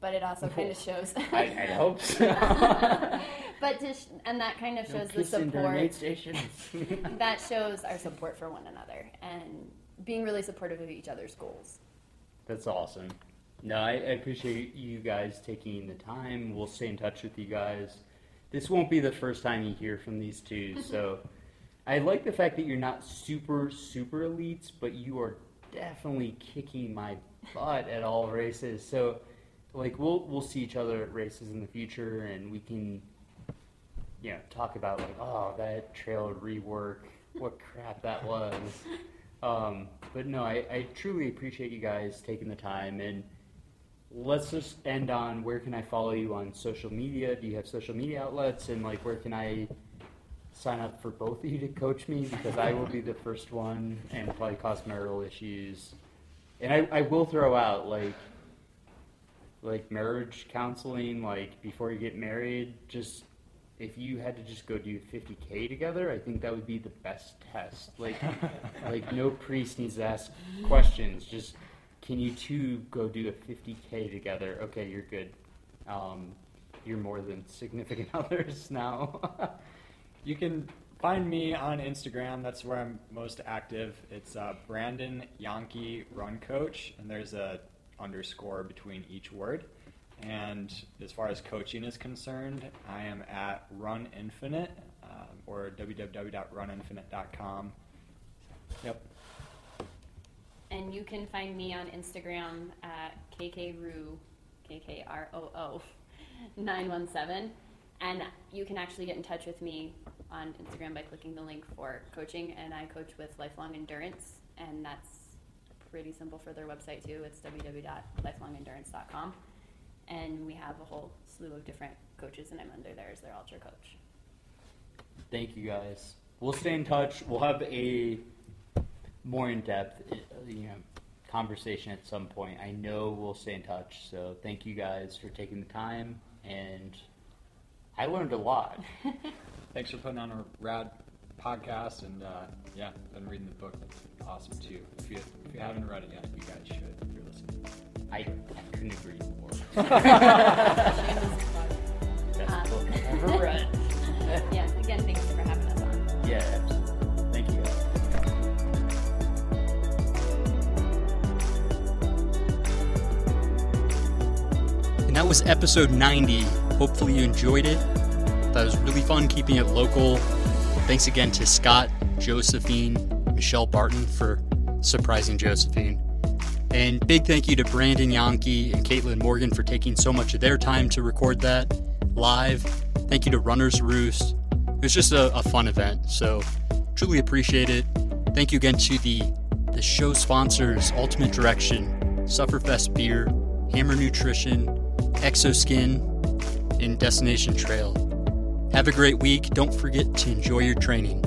But it also kind of shows. [laughs] I, I hope [laughs] so. [laughs] but to sh- and that kind of shows the kissing during aid support. that shows our support for one another and being really supportive of each other's goals. That's awesome. No, I, I appreciate you guys taking the time. We'll stay in touch with you guys. This won't be the first time you hear from these two, so I like the fact that you're not super, super elites, but you are definitely kicking my butt at all races. So, like, we'll we'll see each other at races in the future, and we can, you know, talk about like, oh, that trail rework, what crap that was. [laughs] Um, but no, I, I truly appreciate you guys taking the time and let's just end on where can I follow you on social media? Do you have social media outlets and like where can I sign up for both of you to coach me because I will be the first one and probably cause marital issues. And I, I will throw out like like marriage counseling, like before you get married, just if you had to just go do 50k together, I think that would be the best test. Like [laughs] like no priest needs to ask questions. Just can you two go do a 50k together? Okay, you're good. Um, you're more than significant [laughs] others now. [laughs] You can find me on Instagram. That's where I'm most active. It's uh, Brandon Yankee Run Coach, and there's a underscore between each word. And as far as coaching is concerned, I am at Run Infinite um, or www.runinfinite.com. Yep. And you can find me on Instagram at KKRoo, K K R O O, 917. And you can actually get in touch with me on Instagram by clicking the link for coaching. And I coach with Lifelong Endurance, and that's pretty simple for their website too. It's www.lifelongendurance.com. And we have a whole slew of different coaches, and I'm under there as their ultra coach. Thank you guys. We'll stay in touch. We'll have a more in depth, uh, you know, conversation at some point. I know we'll stay in touch. So thank you guys for taking the time, and I learned a lot. [laughs] Thanks for putting on a rad podcast, and uh, yeah, been reading the book. That's awesome too. If you if you haven't read it yet, you guys should. If you're listening. I, I couldn't agree more. Book I've ever read. yeah, again, thanks for having us on. Yeah, absolutely. Thank you guys. And that was episode 90. Hopefully, you enjoyed it. That was really fun keeping it local. Thanks again to Scott, Josephine, Michelle Barton for surprising Josephine. And big thank you to Brandon Yankee and Caitlin Morgan for taking so much of their time to record that live. Thank you to Runners Roost. It was just a, a fun event, so truly appreciate it. Thank you again to the the show sponsors Ultimate Direction, Sufferfest Beer, Hammer Nutrition, Xoskin, and Destination Trail. Have a great week. Don't forget to enjoy your training.